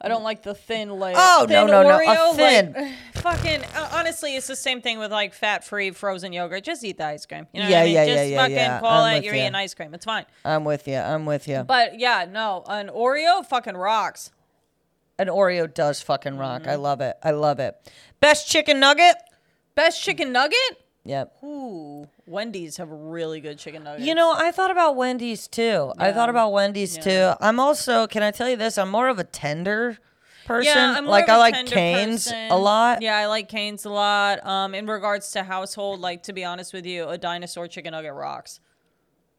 I don't like the thin layer. Oh, no, Thin no, no, a thin. Like, fucking. Uh, honestly, it's the same thing with like fat-free frozen yogurt. Just eat the ice cream. You know Yeah, what I mean? yeah, Just yeah, yeah, fucking yeah. call I'm it. with You're ya. eating ice cream. It's fine. I'm with you. I'm with you. But yeah, no, an Oreo fucking rocks. An Oreo does fucking rock. Mm-hmm. I love it. I love it. Best chicken nugget? Best chicken nugget? Yep. Ooh, Wendy's have really good chicken nuggets. You know, I thought about Wendy's too. I thought about Wendy's Yeah. too. I'm also, can I tell you this? I'm more of a tender person. Yeah, I'm more like I like Cane's person. a lot. Yeah, I like Cane's a lot. Um, in regards to household, like to be honest with you, a dinosaur chicken nugget rocks.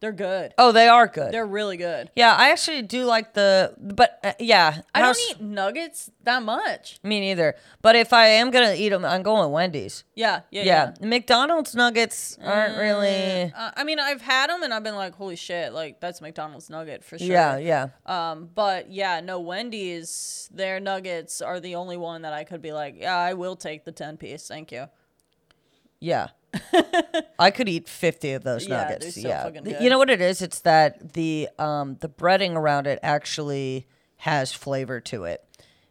They're good. Oh, they are good. They're really good. yeah, I actually do like the, but uh, yeah, I house- don't eat nuggets that much. Me neither. But if I am gonna eat them, I'm going Wendy's. Yeah, yeah, yeah. Yeah, McDonald's nuggets aren't really. Uh, I mean, I've had them and I've been like, holy shit, like that's McDonald's nugget for sure. Yeah, yeah. Um, but yeah, no, Wendy's, their nuggets are the only one that I could be like, yeah, I will take the 10 piece. Thank you. Yeah. I could eat 50 of those Yeah, nuggets. so yeah. fucking good. You know what it is? It's that the um the breading around it actually has flavor to it.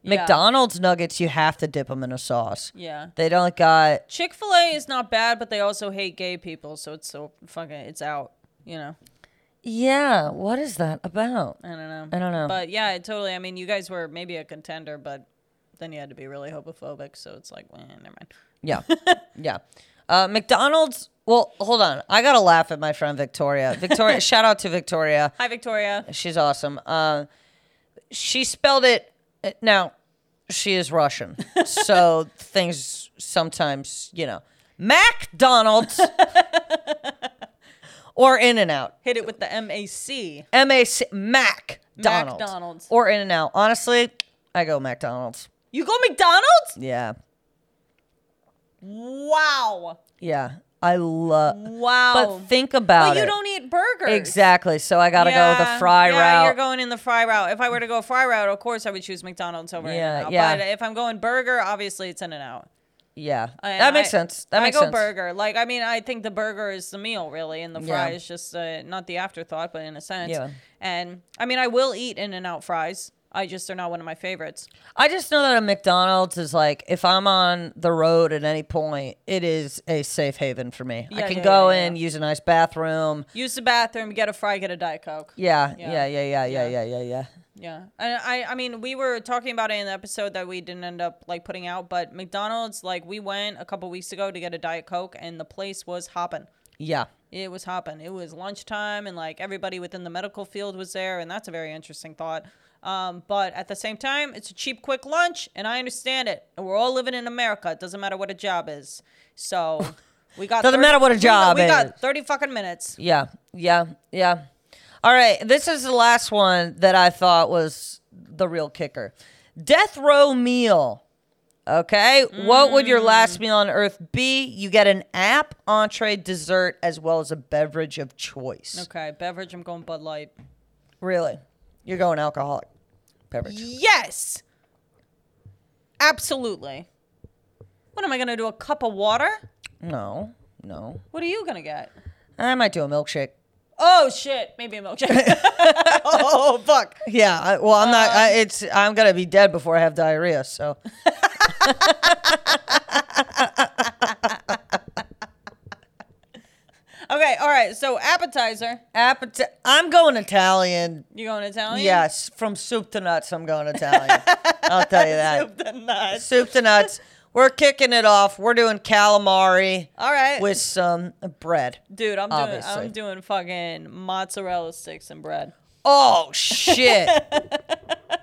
Yeah. McDonald's nuggets you have to dip them in a sauce. Yeah. They don't got Chick fil A is not bad, but they also hate gay people. So it's so fucking, it's out, you know? Yeah, what is that about? I don't know. I don't know. But yeah, it totally. I mean, you guys were maybe a contender, but then you had to be really homophobic. So it's like, well, never mind. Yeah. yeah. Uh, McDonald's well, hold on. I got to laugh at my friend Victoria. Victoria, shout out to Victoria. Hi, Victoria. She's awesome. Uh, she spelled it. uh, Now, she is Russian, so things sometimes, you know, McDonald's or In-N-Out. Hit it with the MAC. M A C Mac Donald's. McDonald's. Or In-N-Out. Honestly, I go McDonald's. You go McDonald's? Yeah. Wow. Yeah. I love Wow. But think about But you it. don't eat burgers. Exactly. So I got to go with the fry yeah, route. You're going in the fry route. If I were to go fry route, of course I would choose McDonald's over Yeah, In-N-Out. yeah. But if I'm going burger, obviously it's In-N-Out. yeah. And that makes I- sense. That I makes go sense. burger. Like I mean, I think the burger is the meal really, and the Yeah. fry is just uh, not the afterthought, but in a sense. Yeah. And I mean, I will eat In-N-Out fries. I just are not one of my favorites. I just know that a McDonald's is like if I'm on the road at any point, it is a safe haven for me. Yeah, I can yeah, go yeah, in, use a nice bathroom. Use the bathroom, get a fry, get a diet coke. Yeah, Yeah. yeah, yeah, yeah, yeah, Yeah. yeah, yeah, yeah. Yeah, and I, I mean, we were talking about it in the episode that we didn't end up like putting out, but McDonald's, like, we went a couple weeks ago to get a diet coke, and the place was hopping. Yeah. It was hopping. It was lunchtime, and like everybody within the medical field was there, and that's a very interesting thought. Um, but at the same time, it's a cheap, quick lunch, and I understand it. And we're all living in America. It doesn't matter what a job is. So we got Doesn't matter what a we job we is. got thirty fucking minutes. Yeah, yeah, yeah. All right, this is the last one that I thought was the real kicker. Death row meal. Okay, what would your last meal on earth be? You get an app, entree, dessert, as well as a beverage of choice. Okay, beverage. I'm going Bud Light. Really, you're going alcoholic beverage. Yes. Absolutely. What am I gonna do? A cup of water? No, no. What are you gonna get? I might do a milkshake. Oh shit! Maybe a milkshake. Oh fuck! Yeah, I, well, I'm not. I, um, it's I'm gonna be dead before I have diarrhea. So okay. All right. So appetizer. appetite. I'm going Italian. You going Italian? Yes, from soup to nuts, I'm going Italian. I'll tell you that. Soup to nuts. Soup to nuts. We're kicking it off. We're doing calamari All right. with some bread. Dude, I'm doing. I'm doing fucking mozzarella sticks and bread. Oh shit.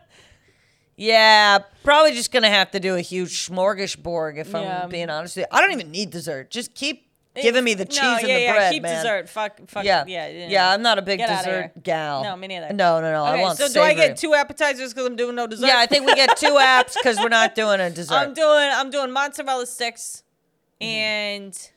yeah, probably just gonna have to do a huge smorgasbord if Yeah. I'm being honest with you. I don't even need dessert. Just keep giving me the cheese no, and yeah, the yeah, bread, keep man. dessert. Fuck, fuck. Yeah. Yeah, yeah. yeah, I'm not a big Get outta dessert here. gal. No, me neither. No, no, no. I Okay, want so do I savory. get two appetizers because I'm doing no dessert? Yeah, I think we get two apps because we're not doing a dessert. I'm doing I'm doing mozzarella sticks Mm-hmm. and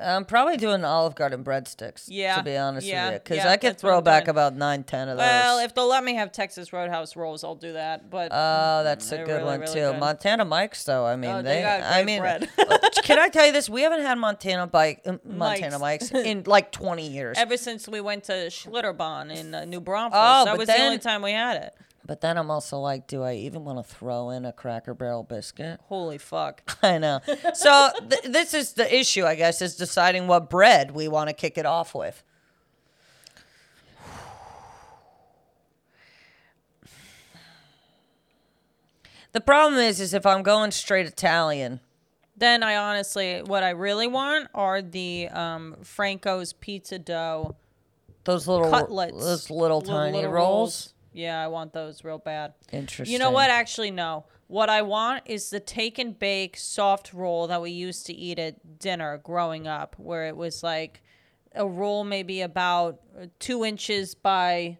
I'm probably doing Olive Garden breadsticks. Yeah, to be honest yeah, with you, because yeah, I could throw back about nine, ten of those. well, if they'll let me have Texas Roadhouse rolls, I'll do that. But Oh, that's a good really, one really too. good. Montana Mike's, though. I mean, Oh, they. they got I mean, bread. can I tell you this? We haven't had Montana bike, uh, Montana Mike's Mike's. in like 20 years. ever since we went to Schlitterbahn in uh, New Braunfels, Oh, that was the only time we had it. But then I'm also like, do I even want to throw in a Cracker Barrel biscuit? Holy fuck! I know. So th- this is the issue, I guess, is deciding what bread we want to kick it off with. The problem is, is if I'm going straight Italian, Then I honestly, what I really want are the um, Franco's pizza dough those little cutlets, those little, tiny little rolls. Yeah, I want those real bad. Interesting. You know what? Actually, no. What I want is the take and bake soft roll that we used to eat at dinner growing up, where it was like a roll maybe about two inches by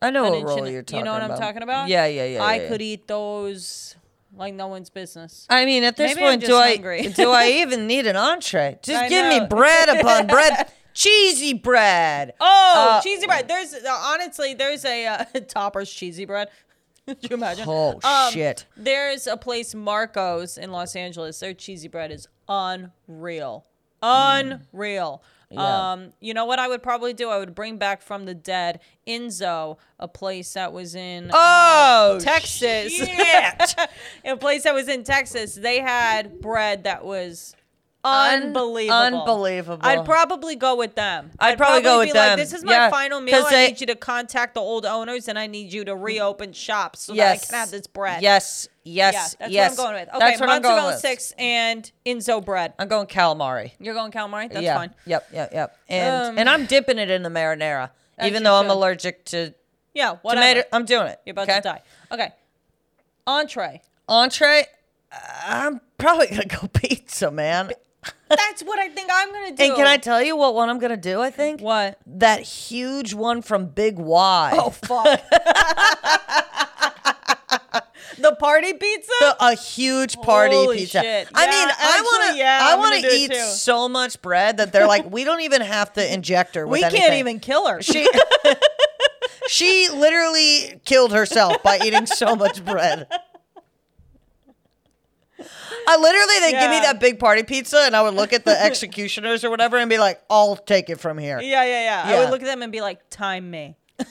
I know what roll and- you're talking you know what about. I'm talking about? Yeah, yeah, yeah. I yeah, yeah. could eat those like no one's business. I mean, at this Maybe point, do just I do I even need an entree? Just I give me bread upon bread, cheesy bread. Oh, Uh, cheesy bread. There's uh, honestly, there's a uh, Topper's cheesy bread. Could you imagine? Oh, Um, shit. There's a place, Marco's in Los Angeles. Their cheesy bread is unreal, unreal. Yeah. Um, you know what I would probably do? I would bring back from the dead Inzo, a place that was in Oh, Texas. shit. a place that was in Texas. They had bread that was unbelievable. unbelievable. I'd probably go with them. I'd probably go with be like, them. this is my Yeah, final meal. I they- need you to contact the old owners, and I need you to reopen shops so yes. that I can have this bread. Yes, yes, yeah, that's yes. what I'm going with. Okay, That's what I'm going mozzarella with. sticks and Inzo bread. I'm going calamari. You're going calamari. That's yeah. fine. Yep, yep, yep. And Um, and I'm dipping it in the marinara, even though I'm allergic to Yeah, whatever. tomato. I'm doing it. You're about okay? to die. Okay. Entree. Entree. uh, I'm probably gonna go pizza, man. That's what I think I'm gonna do. And can I tell you what one I'm gonna do? I think what? that huge one from Big Y. Oh fuck. the party pizza? The- a huge party Holy pizza. shit. I Yeah, mean, I want to. yeah, I want to eat so much bread that they're like, we don't even have to inject her. With we can't anything." even kill her. She. she literally killed herself by eating so much bread. I literally, they give me that big party pizza, and I would look at the executioners or whatever and be like, "I'll take it from here." yeah, yeah, yeah, I Yeah. would look at them and be like, time me.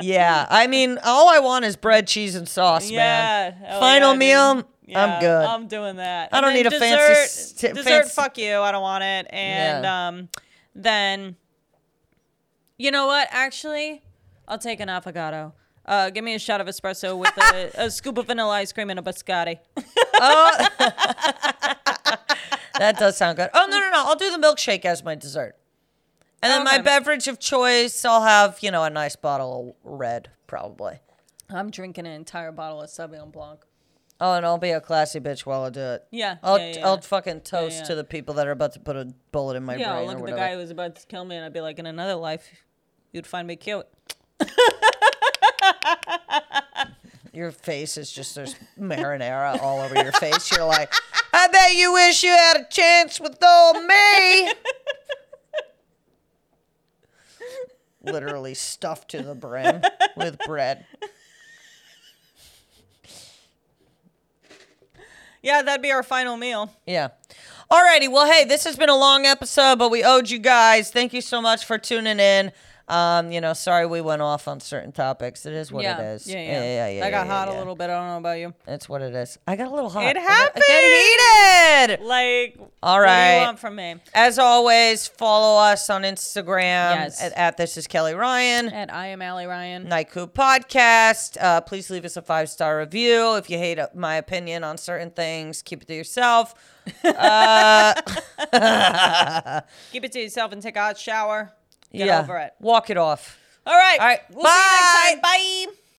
Yeah, I mean, all I want is bread, cheese, and sauce, Yeah. man. hell Final yeah, dude. meal, Yeah, I'm good. I'm doing that. I don't And need then a fancy dessert, s- t- dessert. fancy- Fuck you. I don't want it. And Yeah. um, then, you know what? Actually, I'll take an avocado. Uh, give me a shot of espresso with a, a scoop of vanilla ice cream and a biscotti. Oh. that does sound good. Oh no, no, no! I'll do the milkshake as my dessert, and then my beverage of choice, I'll have you know a nice bottle of red, probably. I'm drinking an entire bottle of Sauvignon Blanc. Oh, and I'll be a classy bitch while I do it. Yeah, I'll yeah, yeah, I'll fucking toast yeah. to the people that are about to put a bullet in my Yeah, brain look or at the guy who was about to kill me, and I'd be like, in another life, you'd find me cute. Your face is just there's marinara all over your face. You're like, I bet you wish you had a chance with old me. Literally stuffed to the brim with bread. Yeah, that'd be our final meal. Yeah. Alrighty. Well, hey, this has been a long episode, but we owed you guys. Thank you so much for tuning in. Um, you know, sorry we went off on certain topics. It is what yeah. it is. Yeah, yeah, yeah, yeah, I got yeah, hot yeah. a little bit. I don't know about you. That's what it is. I got a little hot. It I got- I got heated. Like, All what do you want from me? As always, follow us on Instagram Yes. at, at This Is Kelly Ryan. At I am Allie Ryan. Night Coop Podcast. Uh, please leave us a five star review. If you hate uh, my opinion on certain things, keep it to yourself. Keep it to yourself and take a hot shower. Get yeah. over it. Walk it off. All right. All right. We'll see you next Bye. time. Bye.